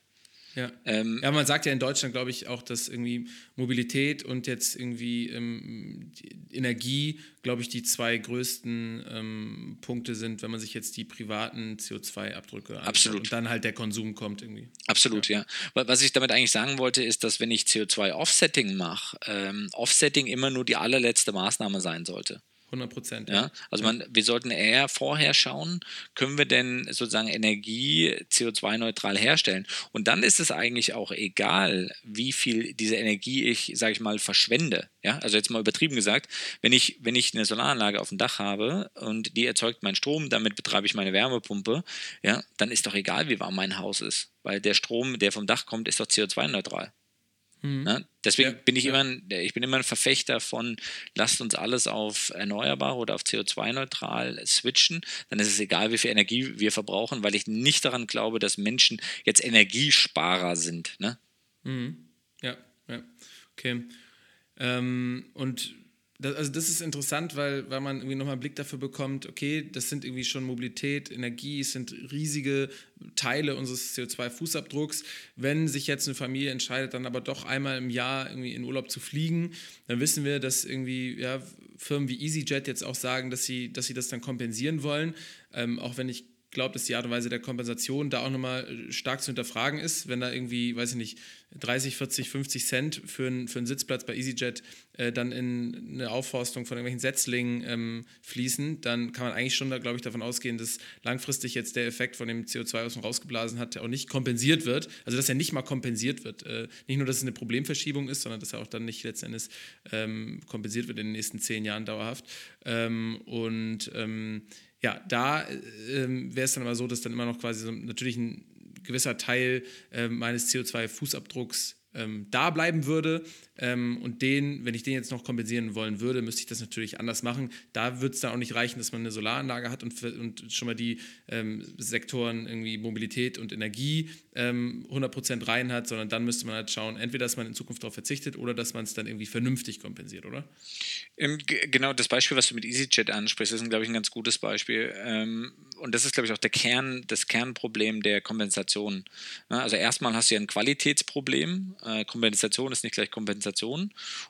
Ja. Ähm, ja, man sagt ja in Deutschland, glaube ich, auch, dass irgendwie Mobilität und jetzt irgendwie ähm, Energie, glaube ich, die zwei größten ähm, Punkte sind, wenn man sich jetzt die privaten CO2-Abdrücke anschaut. Absolut. Und dann halt der Konsum kommt irgendwie. Absolut, ja. ja. Was ich damit eigentlich sagen wollte, ist, dass wenn ich CO2-Offsetting mache, ähm, Offsetting immer nur die allerletzte Maßnahme sein sollte. 100 Prozent. Ja. ja. also man, wir sollten eher vorher schauen, können wir denn sozusagen Energie CO2-neutral herstellen? Und dann ist es eigentlich auch egal, wie viel diese Energie ich, sage ich mal, verschwende. Ja, also jetzt mal übertrieben gesagt, wenn ich, wenn ich eine Solaranlage auf dem Dach habe und die erzeugt meinen Strom, damit betreibe ich meine Wärmepumpe, ja, dann ist doch egal, wie warm mein Haus ist, weil der Strom, der vom Dach kommt, ist doch CO2-neutral. Mhm. Ja, deswegen ja, bin ich ja. immer, ich bin immer ein Verfechter von, lasst uns alles auf erneuerbar oder auf CO2-neutral switchen. Dann ist es egal, wie viel Energie wir verbrauchen, weil ich nicht daran glaube, dass Menschen jetzt Energiesparer sind. Ne? Mhm. Ja, ja. Okay. Ähm, und das, also das ist interessant, weil, weil man irgendwie nochmal einen Blick dafür bekommt, okay, das sind irgendwie schon Mobilität, Energie, es sind riesige Teile unseres CO2-Fußabdrucks. Wenn sich jetzt eine Familie entscheidet, dann aber doch einmal im Jahr irgendwie in Urlaub zu fliegen, dann wissen wir, dass irgendwie ja, Firmen wie EasyJet jetzt auch sagen, dass sie, dass sie das dann kompensieren wollen. Ähm, auch wenn ich glaube, dass die Art und Weise der Kompensation da auch nochmal äh, stark zu hinterfragen ist, wenn da irgendwie, weiß ich nicht, 30, 40, 50 Cent für, ein, für einen Sitzplatz bei EasyJet äh, dann in eine Aufforstung von irgendwelchen Setzlingen ähm, fließen, dann kann man eigentlich schon, glaube ich, davon ausgehen, dass langfristig jetzt der Effekt von dem CO2, was man rausgeblasen hat, auch nicht kompensiert wird. Also, dass er nicht mal kompensiert wird. Äh, nicht nur, dass es eine Problemverschiebung ist, sondern dass er auch dann nicht letztendlich ähm, kompensiert wird in den nächsten zehn Jahren dauerhaft. Ähm, und ähm, ja, da ähm, wäre es dann aber so, dass dann immer noch quasi so natürlich ein gewisser Teil äh, meines CO2-Fußabdrucks ähm, da bleiben würde. Ähm, und den, wenn ich den jetzt noch kompensieren wollen würde, müsste ich das natürlich anders machen. Da würde es dann auch nicht reichen, dass man eine Solaranlage hat und, und schon mal die ähm, Sektoren irgendwie Mobilität und Energie ähm, 100% rein hat, sondern dann müsste man halt schauen, entweder, dass man in Zukunft darauf verzichtet oder dass man es dann irgendwie vernünftig kompensiert, oder? Ähm, genau, das Beispiel, was du mit EasyJet ansprichst, ist, glaube ich, ein ganz gutes Beispiel. Ähm, und das ist, glaube ich, auch der Kern, das Kernproblem der Kompensation. Also erstmal hast du ja ein Qualitätsproblem. Äh, Kompensation ist nicht gleich Kompensation.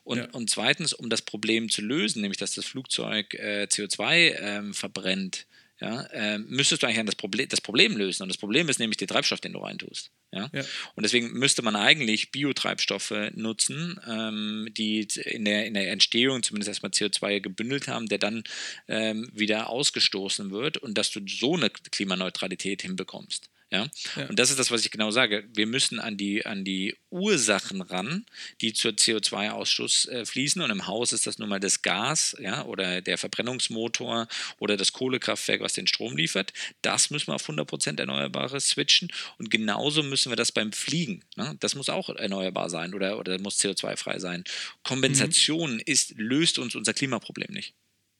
Und, ja. und zweitens, um das Problem zu lösen, nämlich dass das Flugzeug äh, CO2 ähm, verbrennt, ja, äh, müsstest du eigentlich das Problem, das Problem lösen. Und das Problem ist nämlich der Treibstoff, den du reintust. Ja? ja? Und deswegen müsste man eigentlich Biotreibstoffe nutzen, ähm, die in der, in der Entstehung zumindest erstmal CO2 gebündelt haben, der dann ähm, wieder ausgestoßen wird und dass du so eine Klimaneutralität hinbekommst. Ja? ja? Und das ist das, was ich genau sage. Wir müssen an die, an die Ursachen ran, die zur CO2-Ausstoß äh, fließen. Und im Haus ist das nun mal das Gas ja, oder der Verbrennungsmotor oder das Kohlekraftwerk, was den Strom liefert. Das müssen wir auf 100% Erneuerbares switchen. Und genauso müssen wir das beim Fliegen. Ne? Das muss auch erneuerbar sein oder, oder muss CO2-frei sein. Kompensation mhm. ist, löst uns unser Klimaproblem nicht.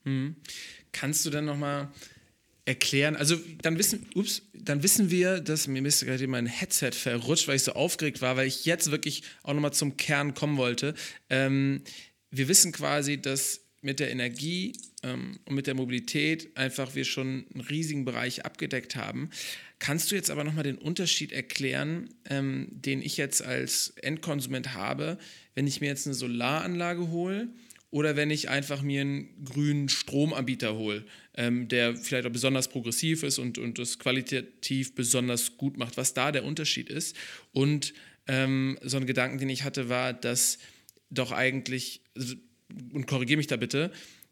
Mhm. Kannst du dann nochmal erklären. Also dann wissen, ups, dann wissen wir, dass mir ist gerade mein Headset verrutscht, weil ich so aufgeregt war, weil ich jetzt wirklich auch nochmal zum Kern kommen wollte. Ähm, wir wissen quasi, dass mit der Energie ähm, und mit der Mobilität einfach wir schon einen riesigen Bereich abgedeckt haben. Kannst du jetzt aber nochmal den Unterschied erklären, ähm, den ich jetzt als Endkonsument habe, wenn ich mir jetzt eine Solaranlage hole oder wenn ich einfach mir einen grünen Stromanbieter hole, ähm, der vielleicht auch besonders progressiv ist und, und das qualitativ besonders gut macht, was da der Unterschied ist. Und ähm, so ein Gedanken, den ich hatte, war, dass doch eigentlich, und korrigiere mich da bitte,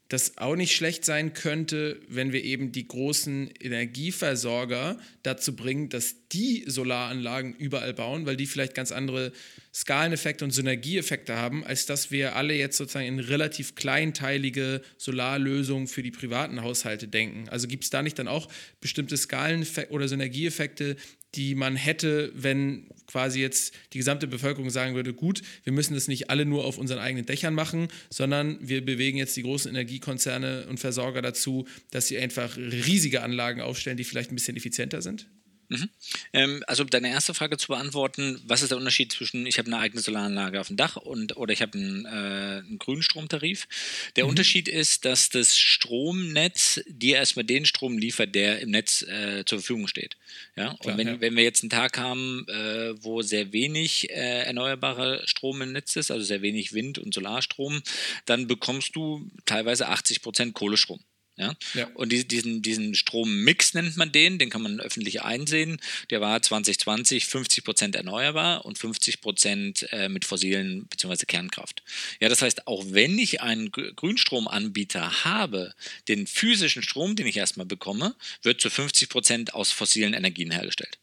das auch nicht schlecht sein könnte, wenn wir eben die großen Energieversorger dazu bringen, dass die Solaranlagen überall bauen, weil die vielleicht ganz andere Skaleneffekte und Synergieeffekte haben, als dass wir alle jetzt sozusagen in relativ kleinteilige Solarlösungen für die privaten Haushalte denken. Also gibt es da nicht dann auch bestimmte Skaleneffekte oder Synergieeffekte, die man hätte, wenn quasi jetzt die gesamte Bevölkerung sagen würde, gut, wir müssen das nicht alle nur auf unseren eigenen Dächern machen, sondern wir bewegen jetzt die großen Energiekonzerne und Versorger dazu, dass sie einfach riesige Anlagen aufstellen, die vielleicht ein bisschen effizienter sind? Mhm. Ähm, also deine erste Frage zu beantworten, was ist der Unterschied zwischen ich habe eine eigene Solaranlage auf dem Dach und oder ich habe einen, äh, einen Grünstromtarif? Der mhm. Unterschied ist, dass das Stromnetz dir erstmal den Strom liefert, der im Netz äh, zur Verfügung steht. Ja? Klar, und wenn, ja. wenn wir jetzt einen Tag haben, äh, wo sehr wenig äh, erneuerbarer Strom im Netz ist, also sehr wenig Wind- und Solarstrom, dann bekommst du teilweise 80 Prozent Kohlestrom. Ja? ja. Und diesen, diesen Strommix nennt man den, den kann man öffentlich einsehen. Der war 2020 50 Prozent erneuerbar und 50 Prozent äh, mit fossilen bzw. Kernkraft. Ja, das heißt, auch wenn ich einen Grünstromanbieter habe, den physischen Strom, den ich erstmal bekomme, wird zu 50 Prozent aus fossilen Energien hergestellt.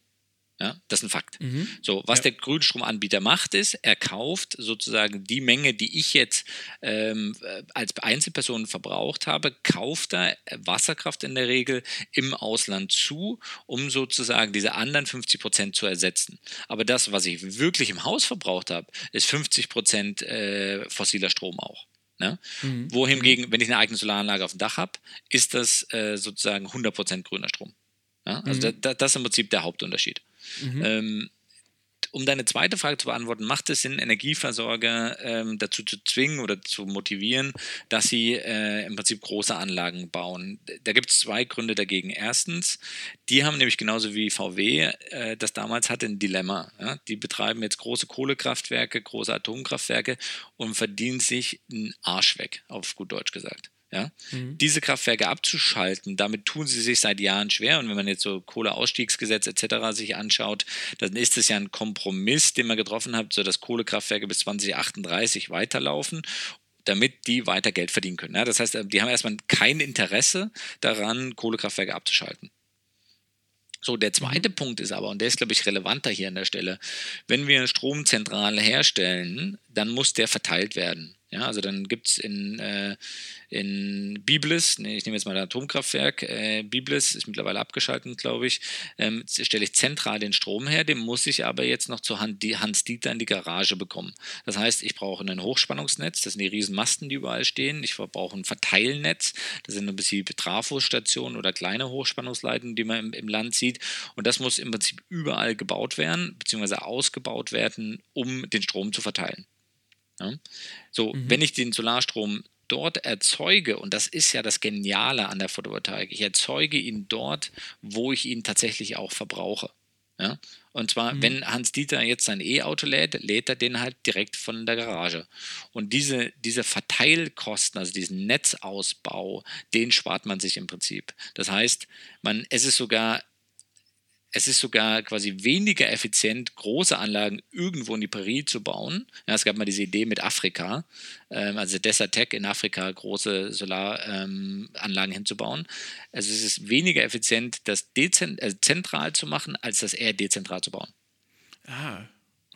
Ja, das ist ein Fakt. Mhm. So, was ja. der Grünstromanbieter macht, ist, er kauft sozusagen die Menge, die ich jetzt ähm, als Einzelperson verbraucht habe, kauft er Wasserkraft in der Regel im Ausland zu, um sozusagen diese anderen 50 Prozent zu ersetzen. Aber das, was ich wirklich im Haus verbraucht habe, ist 50 Prozent äh, fossiler Strom auch. Ne? Mhm. Wohingegen, wenn ich eine eigene Solaranlage auf dem Dach habe, ist das äh, sozusagen 100 Prozent grüner Strom. Ja? Also mhm. da, da, das ist im Prinzip der Hauptunterschied. Mhm. Ähm, um deine zweite Frage zu beantworten, macht es Sinn, Energieversorger ähm, dazu zu zwingen oder zu motivieren, dass sie äh, im Prinzip große Anlagen bauen? Da gibt es zwei Gründe dagegen. Erstens, die haben nämlich genauso wie VW äh, das damals hatte ein Dilemma. Ja? Die betreiben jetzt große Kohlekraftwerke, große Atomkraftwerke und verdienen sich einen Arsch weg, auf gut Deutsch gesagt. Ja? Mhm. Diese Kraftwerke abzuschalten, damit tun sie sich seit Jahren schwer. Und wenn man jetzt so Kohleausstiegsgesetz etc. sich anschaut, dann ist es ja ein Kompromiss, den man getroffen hat, so dass Kohlekraftwerke bis 2038 weiterlaufen damit die weiter Geld verdienen können. Ja, das heißt, die haben erstmal kein Interesse daran, Kohlekraftwerke abzuschalten. So, der zweite mhm. Punkt ist aber, und der ist, glaube ich, relevanter hier an der Stelle, wenn wir Strom zentral herstellen, dann muss der verteilt werden. Ja, also dann gibt es in, äh, in Biblis, nee, ich nehme jetzt mal das Atomkraftwerk, äh, Biblis ist mittlerweile abgeschaltet, glaube ich, ähm, stelle ich zentral den Strom her, den muss ich aber jetzt noch zu Hans Dieter in die Garage bekommen. Das heißt, ich brauche ein Hochspannungsnetz, das sind die riesen Masten, die überall stehen. Ich brauche ein Verteilnetz, das sind im Prinzip Trafostationen oder kleine Hochspannungsleitungen, die man im, im Land sieht. Und das muss im Prinzip überall gebaut werden, beziehungsweise ausgebaut werden, um den Strom zu verteilen. Ja? So, mhm. wenn ich den Solarstrom dort erzeuge, und das ist ja das Geniale an der Photovoltaik, ich erzeuge ihn dort, wo ich ihn tatsächlich auch verbrauche. Ja? Und zwar, mhm. wenn Hans Dieter jetzt sein E-Auto lädt, lädt er den halt direkt von der Garage. Und diese, diese Verteilkosten, also diesen Netzausbau, den spart man sich im Prinzip. Das heißt, man, es ist sogar es ist sogar quasi weniger effizient, große Anlagen irgendwo in die Prärie zu bauen. Ja, es gab mal diese Idee mit Afrika, ähm, also Desertec in Afrika, große Solaranlagen ähm, hinzubauen. Also es ist weniger effizient, das dezent äh, zentral zu machen, als das eher dezentral zu bauen. Ah,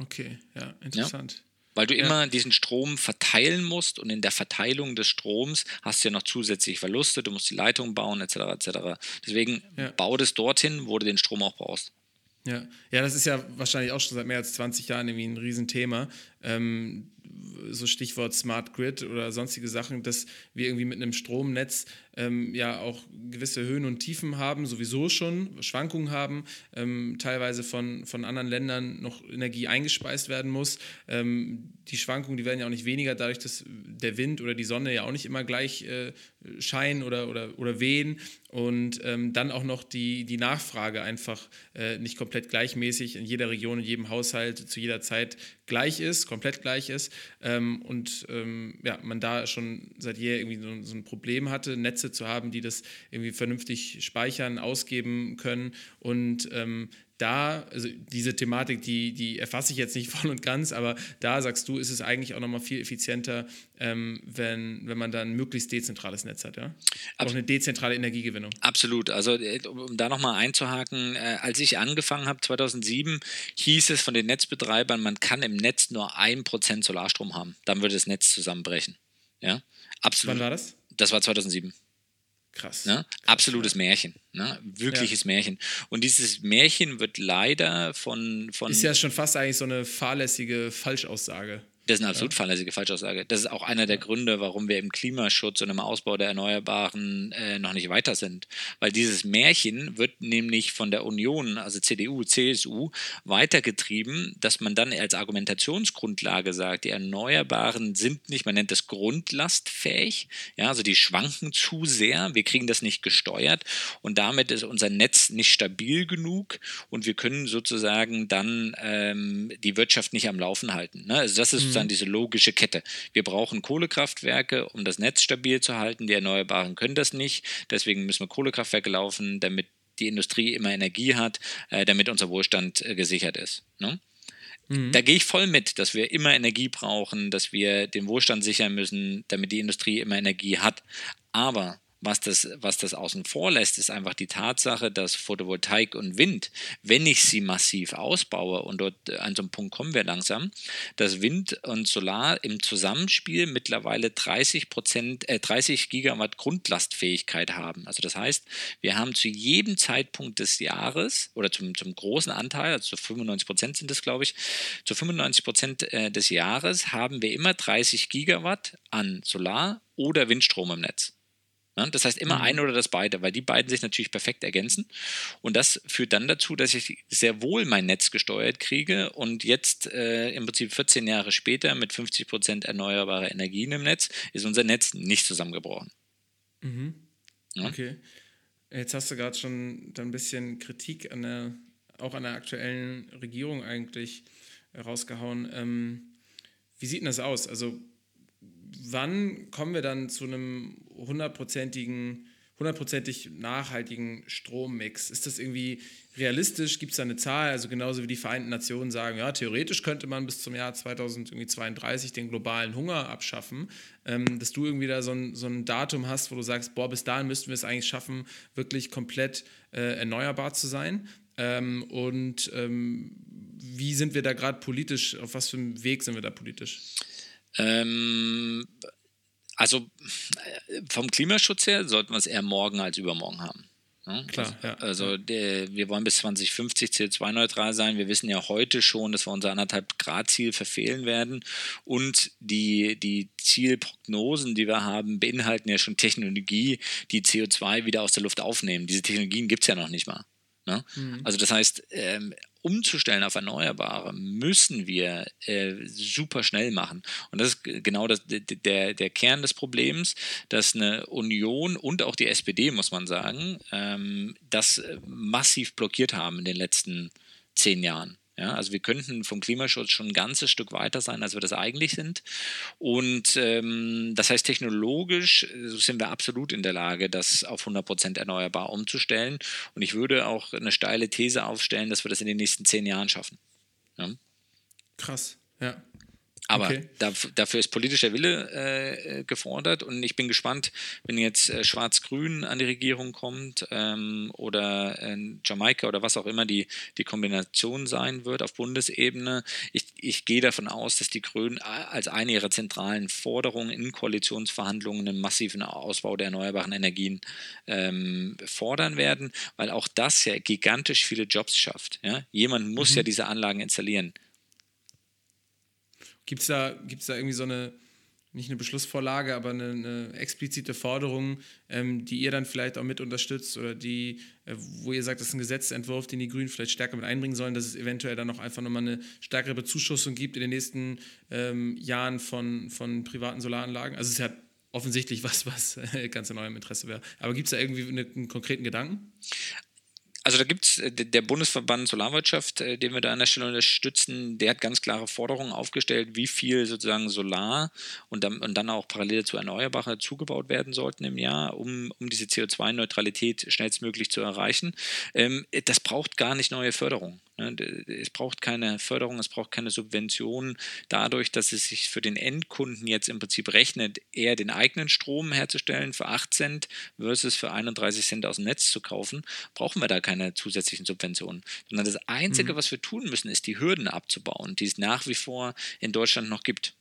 okay, ja, interessant. Ja? Weil du ja. immer diesen Strom verteilen musst und in der Verteilung des Stroms hast du ja noch zusätzliche Verluste, du musst die Leitung bauen etc. etc. Deswegen ja. bau das dorthin, wo du den Strom auch brauchst. Ja. ja, das ist ja wahrscheinlich auch schon seit mehr als 20 Jahren irgendwie ein Riesenthema. Ähm, so Stichwort Smart Grid oder sonstige Sachen, dass wir irgendwie mit einem Stromnetz ähm, ja auch gewisse Höhen und Tiefen haben, sowieso schon, Schwankungen haben, ähm, teilweise von, von anderen Ländern noch Energie eingespeist werden muss. Ähm, die Schwankungen, die werden ja auch nicht weniger, dadurch, dass der Wind oder die Sonne ja auch nicht immer gleich äh, scheinen oder, oder, oder wehen. und ähm, dann auch noch die, die Nachfrage einfach äh, nicht komplett gleichmäßig in jeder Region, in jedem Haushalt zu jeder Zeit gleich ist, komplett gleich ist ähm, und ähm, ja, man da schon seit jeher irgendwie so, so, ein Problem hatte, Netze zu haben, die das irgendwie vernünftig speichern, ausgeben können und ähm, da, also diese Thematik, die, die erfasse ich jetzt nicht voll und ganz, aber da sagst du, ist es eigentlich auch nochmal viel effizienter, ähm, wenn, wenn man dann ein möglichst dezentrales Netz hat, ja? Auch eine dezentrale Energiegewinnung. Absolut. Also, äh, um da nochmal einzuhaken, äh, als ich angefangen habe, 2007, hieß es von den Netzbetreibern, man kann im Netz nur ein Prozent Solarstrom haben. Dann würde das Netz zusammenbrechen. Ja, absolut. Wann war das? Das war 2007. Krass. Ne? Krass Absolutes ja. Märchen. Ne? Wirkliches ja. Märchen. Und dieses Märchen wird leider von, von. Ist ja schon fast eigentlich so eine fahrlässige Falschaussage. Das ist eine absolut ja. fahrlässige Falschaussage. Das ist auch einer der Gründe, warum wir im Klimaschutz und im Ausbau der Erneuerbaren äh, noch nicht weiter sind. Weil dieses Märchen wird nämlich von der Union, also CDU, CSU, weitergetrieben, dass man dann als Argumentationsgrundlage sagt, die Erneuerbaren sind nicht, man nennt das grundlastfähig, ja, also die schwanken zu sehr, wir kriegen das nicht gesteuert und damit ist unser Netz nicht stabil genug und wir können sozusagen dann ähm, die Wirtschaft nicht am Laufen halten. Ne? Also das ist sozusagen diese logische Kette. Wir brauchen Kohlekraftwerke, um das Netz stabil zu halten. Die Erneuerbaren können das nicht. Deswegen müssen wir Kohlekraftwerke laufen, damit die Industrie immer Energie hat, äh, damit unser Wohlstand äh, gesichert ist. Ne? Mhm. Da gehe ich voll mit, dass wir immer Energie brauchen, dass wir den Wohlstand sichern müssen, damit die Industrie immer Energie hat. Aber was das, was das außen vor lässt, ist einfach die Tatsache, dass Photovoltaik und Wind, wenn ich sie massiv ausbaue, und dort äh, an so einem Punkt kommen wir langsam, dass Wind und Solar im Zusammenspiel mittlerweile 30 Prozent, äh, 30 Gigawatt Grundlastfähigkeit haben. Also das heißt, wir haben zu jedem Zeitpunkt des Jahres oder zum, zum großen Anteil, also zu 95 Prozent sind es, glaube ich, zu 95 Prozent äh, des Jahres haben wir immer 30 Gigawatt an Solar oder Windstrom im Netz. Ne? Das heißt immer mhm. ein oder das beide, weil die beiden sich natürlich perfekt ergänzen. Und das führt dann dazu, dass ich sehr wohl mein Netz gesteuert kriege und jetzt äh, im Prinzip 14 Jahre später mit 50 Prozent erneuerbarer Energien im Netz ist unser Netz nicht zusammengebrochen. Mhm. Ja? Okay. Jetzt hast du gerade schon ein bisschen Kritik an der, auch an der aktuellen Regierung eigentlich rausgehauen. Ähm, wie sieht denn das aus? Also wann kommen wir dann zu einem hundertprozentigen, hundertprozentig nachhaltigen Strommix? Ist das irgendwie realistisch? Gibt es da eine Zahl? Also genauso wie die Vereinten Nationen sagen, ja, theoretisch könnte man bis zum Jahr 2032 den globalen Hunger abschaffen, ähm, dass du irgendwie da so ein, so ein Datum hast, wo du sagst, boah, bis dahin müssten wir es eigentlich schaffen, wirklich komplett äh, erneuerbar zu sein. Ähm, und ähm, wie sind wir da gerade politisch, auf was für einem Weg sind wir da politisch? Ähm, also äh, vom Klimaschutz her sollten wir es eher morgen als übermorgen haben. Ne? Klar, ja. Also der, wir wollen bis 2050 CO2-neutral sein. Wir wissen ja heute schon, dass wir unser anderthalb Grad-Ziel verfehlen werden. Und die, die Zielprognosen, die wir haben, beinhalten ja schon Technologie, die CO2 wieder aus der Luft aufnehmen. Diese Technologien gibt es ja noch nicht mal. Ne? Mhm. Also das heißt, ähm, umzustellen auf Erneuerbare, müssen wir äh, super schnell machen. Und das ist genau das, der, der Kern des Problems, dass eine Union und auch die SPD, muss man sagen, ähm, das äh, massiv blockiert haben in den letzten zehn Jahren. Ja, also wir könnten vom Klimaschutz schon ein ganzes Stück weiter sein, als wir das eigentlich sind. Und ähm, das heißt, technologisch äh, sind wir absolut in der Lage, das auf 100% erneuerbar umzustellen. Und ich würde auch eine steile These aufstellen, dass wir das in den nächsten zehn Jahren schaffen. Ja? Krass, ja. Aber okay. dafür ist politischer Wille äh, gefordert und ich bin gespannt, wenn jetzt äh, Schwarz-Grün an die Regierung kommt ähm, oder äh, Jamaika oder was auch immer die, die Kombination sein wird auf Bundesebene. Ich, ich gehe davon aus, dass die Grünen als eine ihrer zentralen Forderungen in Koalitionsverhandlungen einen massiven Ausbau der erneuerbaren Energien ähm, fordern werden, weil auch das ja gigantisch viele Jobs schafft. Ja? Jemand muss mhm. ja diese Anlagen installieren. Gibt es da, gibt's da irgendwie so eine, nicht eine Beschlussvorlage, aber eine, eine explizite Forderung, ähm, die ihr dann vielleicht auch mit unterstützt oder die, äh, wo ihr sagt, das ist ein Gesetzentwurf, den die Grünen vielleicht stärker mit einbringen sollen, dass es eventuell dann auch einfach nochmal eine stärkere Bezuschussung gibt in den nächsten ähm, Jahren von, von privaten Solaranlagen? Also es ist ja offensichtlich was, was ganz in eurem Interesse wäre. Aber gibt es da irgendwie einen konkreten Gedanken? Also da gibt es äh, der Bundesverband Solarwirtschaft, äh, den wir da an der Stelle unterstützen, der hat ganz klare Forderungen aufgestellt, wie viel sozusagen Solar und dann, und dann auch parallel zu Erneuerbare zugebaut werden sollten im Jahr, um, um diese CO2-Neutralität schnellstmöglich zu erreichen. Ähm, das braucht gar nicht neue Förderung. Ne, es braucht keine Förderung, es braucht keine Subvention. Dadurch, dass es sich für den Endkunden jetzt im Prinzip rechnet, eher den eigenen Strom herzustellen für 8 Cent versus für 31 Cent aus dem Netz zu kaufen, brauchen wir da keine zusätzlichen Subventionen. Sondern das Einzige, mhm. was wir tun müssen, ist die Hürden abzubauen, die es nach wie vor in Deutschland noch gibt.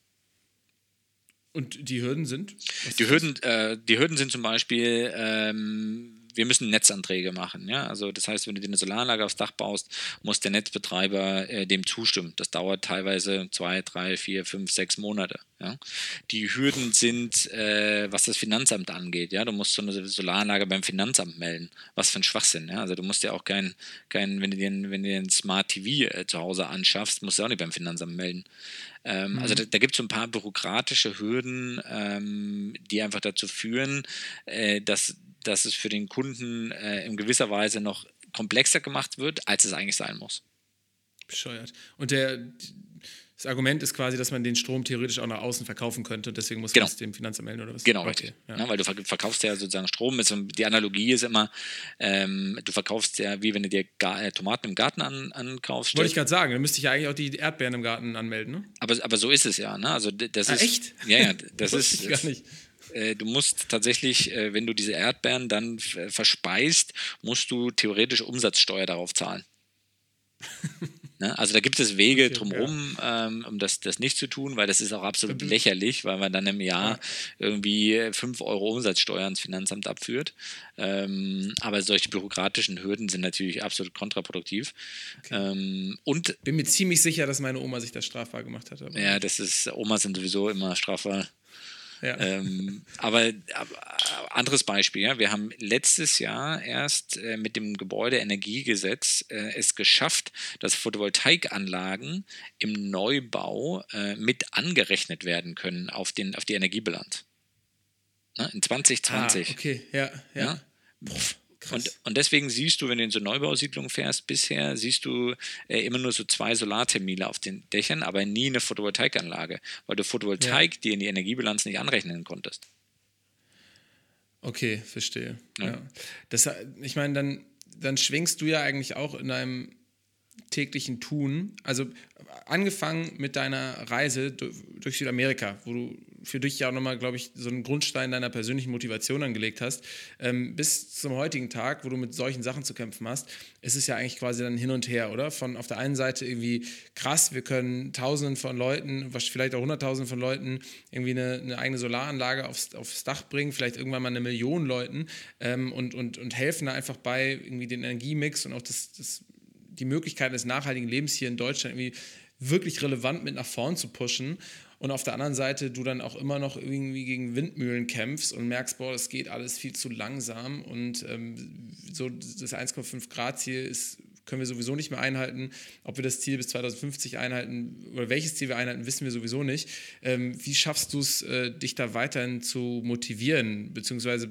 Und die Hürden sind? die Hürden, äh, die Hürden sind zum Beispiel ähm, wir müssen Netzanträge machen. Ja? Also das heißt, wenn du dir eine Solaranlage aufs Dach baust, muss der Netzbetreiber äh, dem zustimmen. Das dauert teilweise zwei, drei, vier, fünf, sechs Monate. Ja? Die Hürden sind, äh, was das Finanzamt angeht. Ja? Du musst so eine Solaranlage beim Finanzamt melden. Was für ein Schwachsinn. Ja? Also du musst ja auch kein, kein wenn du dir, wenn du dir ein Smart TV äh, zu Hause anschaffst, musst du auch nicht beim Finanzamt melden. Ähm, mhm. Also da, da gibt es so ein paar bürokratische Hürden, ähm, die einfach dazu führen, äh, dass dass es für den Kunden äh, in gewisser Weise noch komplexer gemacht wird, als es eigentlich sein muss. Bescheuert. Und der, das Argument ist quasi, dass man den Strom theoretisch auch nach außen verkaufen könnte und deswegen muss genau. man es dem Finanzamt melden oder was? Genau, okay. richtig. Ja. Ja, weil du verkaufst ja sozusagen Strom. Die Analogie ist immer, ähm, du verkaufst ja, wie wenn du dir äh, Tomaten im Garten an, ankaufst. Wollte ich gerade sagen, dann müsste ich ja eigentlich auch die Erdbeeren im Garten anmelden, ne? Aber, aber so ist es ja, ne? Also das ah, ist, echt? Ja, ja, das, das ist. Ich gar nicht. Äh, du musst tatsächlich, äh, wenn du diese Erdbeeren dann verspeist, musst du theoretisch Umsatzsteuer darauf zahlen. Ne? Also da gibt es Wege drumherum, ja. ähm, um das, das nicht zu tun, weil das ist auch absolut mhm. lächerlich, weil man dann im Jahr ja. irgendwie 5 Euro Umsatzsteuer ans Finanzamt abführt. Ähm, aber solche bürokratischen Hürden sind natürlich absolut kontraproduktiv. Okay. Ähm, und bin mir ziemlich sicher, dass meine Oma sich das strafbar gemacht hat. ja, das ist, Omas sind sowieso immer strafbar. Ja. Ähm, aber, aber, anderes Beispiel, ja, wir haben letztes Jahr erst äh, mit dem Gebäudeenergiegesetz äh, es geschafft, dass Photovoltaikanlagen im Neubau äh, mit angerechnet werden können auf, den, auf die Energiebilanz. Ne? In 2020. Ah, okay, ja, ja. ja? Und, und deswegen siehst du, wenn du in so Neubausiedlungen fährst, bisher siehst du äh, immer nur so zwei Solartermine auf den Dächern, aber nie eine Photovoltaikanlage, weil du Photovoltaik ja. dir in die Energiebilanz nicht anrechnen konntest. Okay, verstehe. Ja. ja. Das, ich meine, dann, dann schwingst du ja eigentlich auch in deinem täglichen Tun. Also angefangen mit deiner Reise durch Südamerika, wo du für dich ja auch nochmal, glaube ich, so einen Grundstein deiner persönlichen Motivation angelegt hast, ähm, bis zum heutigen Tag, wo du mit solchen Sachen zu kämpfen hast, ist es ja eigentlich quasi dann hin und her, oder? Von auf der einen Seite irgendwie krass, wir können Tausenden von Leuten, vielleicht auch Hunderttausenden von Leuten irgendwie eine, eine eigene Solaranlage aufs, aufs, Dach bringen, vielleicht irgendwann mal eine Million Leuten ähm, und, und, und helfen da einfach bei, irgendwie den Energiemix und auch das, das die Möglichkeit des nachhaltigen Lebens hier in Deutschland irgendwie wirklich relevant mit nach vorn zu pushen und auf der anderen Seite du dann auch immer noch irgendwie gegen Windmühlen kämpfst und merkst, boah, das geht alles viel zu langsam und ähm, so das 1,5 Grad Ziel ist können wir sowieso nicht mehr einhalten. Ob wir das Ziel bis 2050 einhalten oder welches Ziel wir einhalten, wissen wir sowieso nicht. Ähm, wie schaffst du es, äh, dich da weiterhin zu motivieren? Beziehungsweise,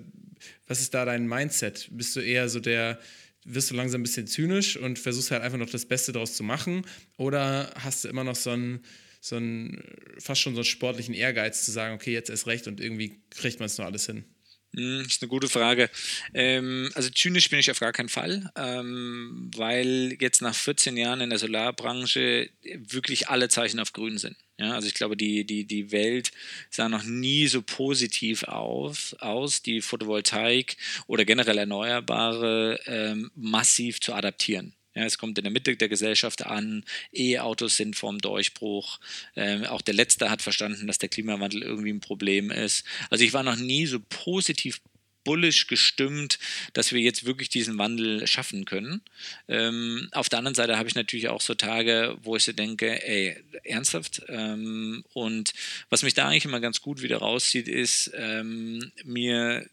was ist da dein Mindset? Bist du eher so der, wirst du langsam ein bisschen zynisch und versuchst halt einfach noch das Beste daraus zu machen? Oder hast du immer noch so einen, so einen fast schon so einen sportlichen Ehrgeiz zu sagen, okay, jetzt ist recht und irgendwie kriegt man es noch alles hin? Hm, das ist eine gute Frage. Ähm, also zynisch bin ich auf gar keinen Fall, ähm, weil jetzt nach 14 Jahren in der Solarbranche wirklich alle Zeichen auf grün sind. Ja, also ich glaube, die, die, die Welt sah noch nie so positiv auf, aus, die Photovoltaik oder generell Erneuerbare ähm, massiv zu adaptieren. Ja, es kommt in der Mitte der Gesellschaft an. E-Autos sind vorm Durchbruch. Ähm, auch der Letzte hat verstanden, dass der Klimawandel irgendwie ein Problem ist. Also ich war noch nie so positiv bullish gestimmt, dass wir jetzt wirklich diesen Wandel schaffen können. Ähm, auf der anderen Seite habe ich natürlich auch so Tage, wo ich so denke, ey, ernsthaft? Ähm, und was mich da eigentlich immer ganz gut wieder rauszieht, ist ähm, mir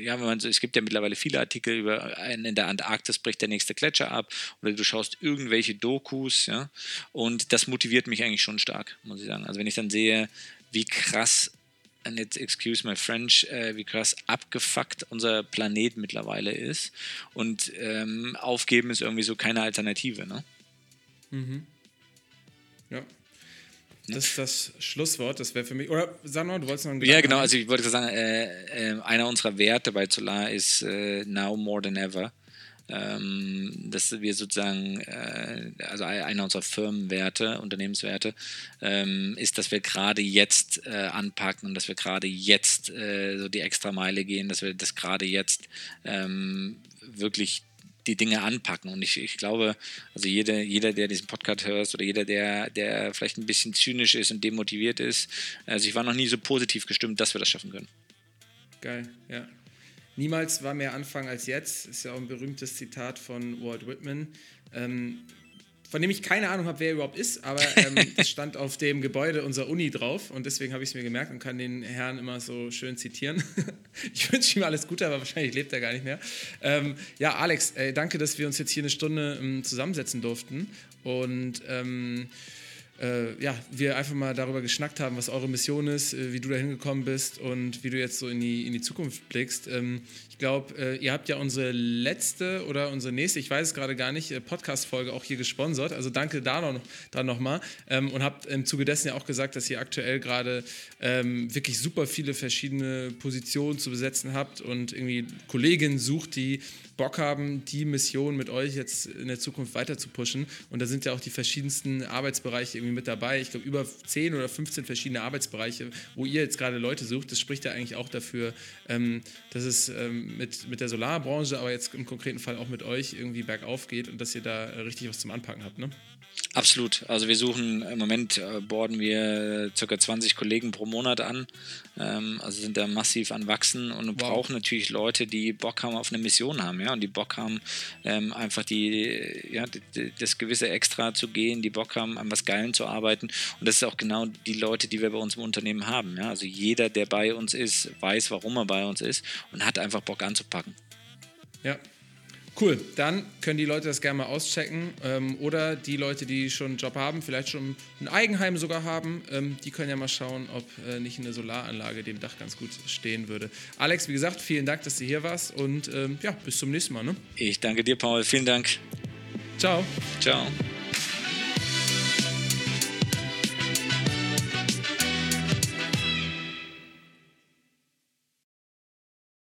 ja, wenn man so, es gibt ja mittlerweile viele Artikel über in der Antarktis bricht der nächste Gletscher ab oder du schaust irgendwelche Dokus, ja, und das motiviert mich eigentlich schon stark, muss ich sagen. Also wenn ich dann sehe, wie krass und jetzt excuse my French, äh, wie krass abgefuckt unser Planet mittlerweile ist. Und ähm, aufgeben ist irgendwie so keine Alternative, ne? Mhm. Ja. Das ist das Schlusswort, das wäre für mich. Oder Sanor, du wolltest noch einen Ja, genau, also ich wollte sagen, äh, äh, einer unserer Werte bei Solar ist äh, now more than ever. Ähm, dass wir sozusagen, äh, also einer unserer Firmenwerte, Unternehmenswerte, ähm, ist, dass wir gerade jetzt äh, anpacken und dass wir gerade jetzt äh, so die extra Meile gehen, dass wir das gerade jetzt ähm, wirklich die Dinge anpacken. Und ich, ich glaube, also jeder, jeder, der diesen Podcast hört oder jeder, der, der vielleicht ein bisschen zynisch ist und demotiviert ist, also ich war noch nie so positiv gestimmt, dass wir das schaffen können. Geil, ja. Niemals war mehr Anfang als jetzt, ist ja auch ein berühmtes Zitat von Walt Whitman. Ähm, von dem ich keine Ahnung habe, wer er überhaupt ist, aber ähm, das stand auf dem Gebäude unserer Uni drauf und deswegen habe ich es mir gemerkt und kann den Herrn immer so schön zitieren. ich wünsche ihm alles Gute, aber wahrscheinlich lebt er gar nicht mehr. Ähm, ja, Alex, äh, danke, dass wir uns jetzt hier eine Stunde ähm, zusammensetzen durften und ähm, äh, ja, wir einfach mal darüber geschnackt haben, was eure Mission ist, äh, wie du da hingekommen bist und wie du jetzt so in die, in die Zukunft blickst. Ähm, glaube, äh, ihr habt ja unsere letzte oder unsere nächste, ich weiß es gerade gar nicht, äh, Podcast-Folge auch hier gesponsert. Also danke da noch, dran nochmal. Ähm, und habt im Zuge dessen ja auch gesagt, dass ihr aktuell gerade ähm, wirklich super viele verschiedene Positionen zu besetzen habt und irgendwie Kolleginnen sucht, die Bock haben, die Mission mit euch jetzt in der Zukunft weiter zu pushen. Und da sind ja auch die verschiedensten Arbeitsbereiche irgendwie mit dabei. Ich glaube, über 10 oder 15 verschiedene Arbeitsbereiche, wo ihr jetzt gerade Leute sucht. Das spricht ja eigentlich auch dafür, ähm, dass es mit, mit der Solarbranche, aber jetzt im konkreten Fall auch mit euch irgendwie bergauf geht und dass ihr da richtig was zum Anpacken habt. Ne? Absolut. Also wir suchen im Moment äh, borden wir ca. 20 Kollegen pro Monat an. Ähm, also sind da massiv an Wachsen und wow. brauchen natürlich Leute, die Bock haben auf eine Mission haben, ja, und die Bock haben, ähm, einfach die, ja, die, das gewisse Extra zu gehen, die Bock haben, an was Geilen zu arbeiten. Und das ist auch genau die Leute, die wir bei uns im Unternehmen haben. Ja. Also jeder, der bei uns ist, weiß, warum er bei uns ist und hat einfach Bock anzupacken. Ja, Cool, dann können die Leute das gerne mal auschecken. Ähm, oder die Leute, die schon einen Job haben, vielleicht schon ein Eigenheim sogar haben, ähm, die können ja mal schauen, ob äh, nicht eine Solaranlage dem Dach ganz gut stehen würde. Alex, wie gesagt, vielen Dank, dass du hier warst und ähm, ja, bis zum nächsten Mal. Ne? Ich danke dir, Paul. Vielen Dank. Ciao. Ciao.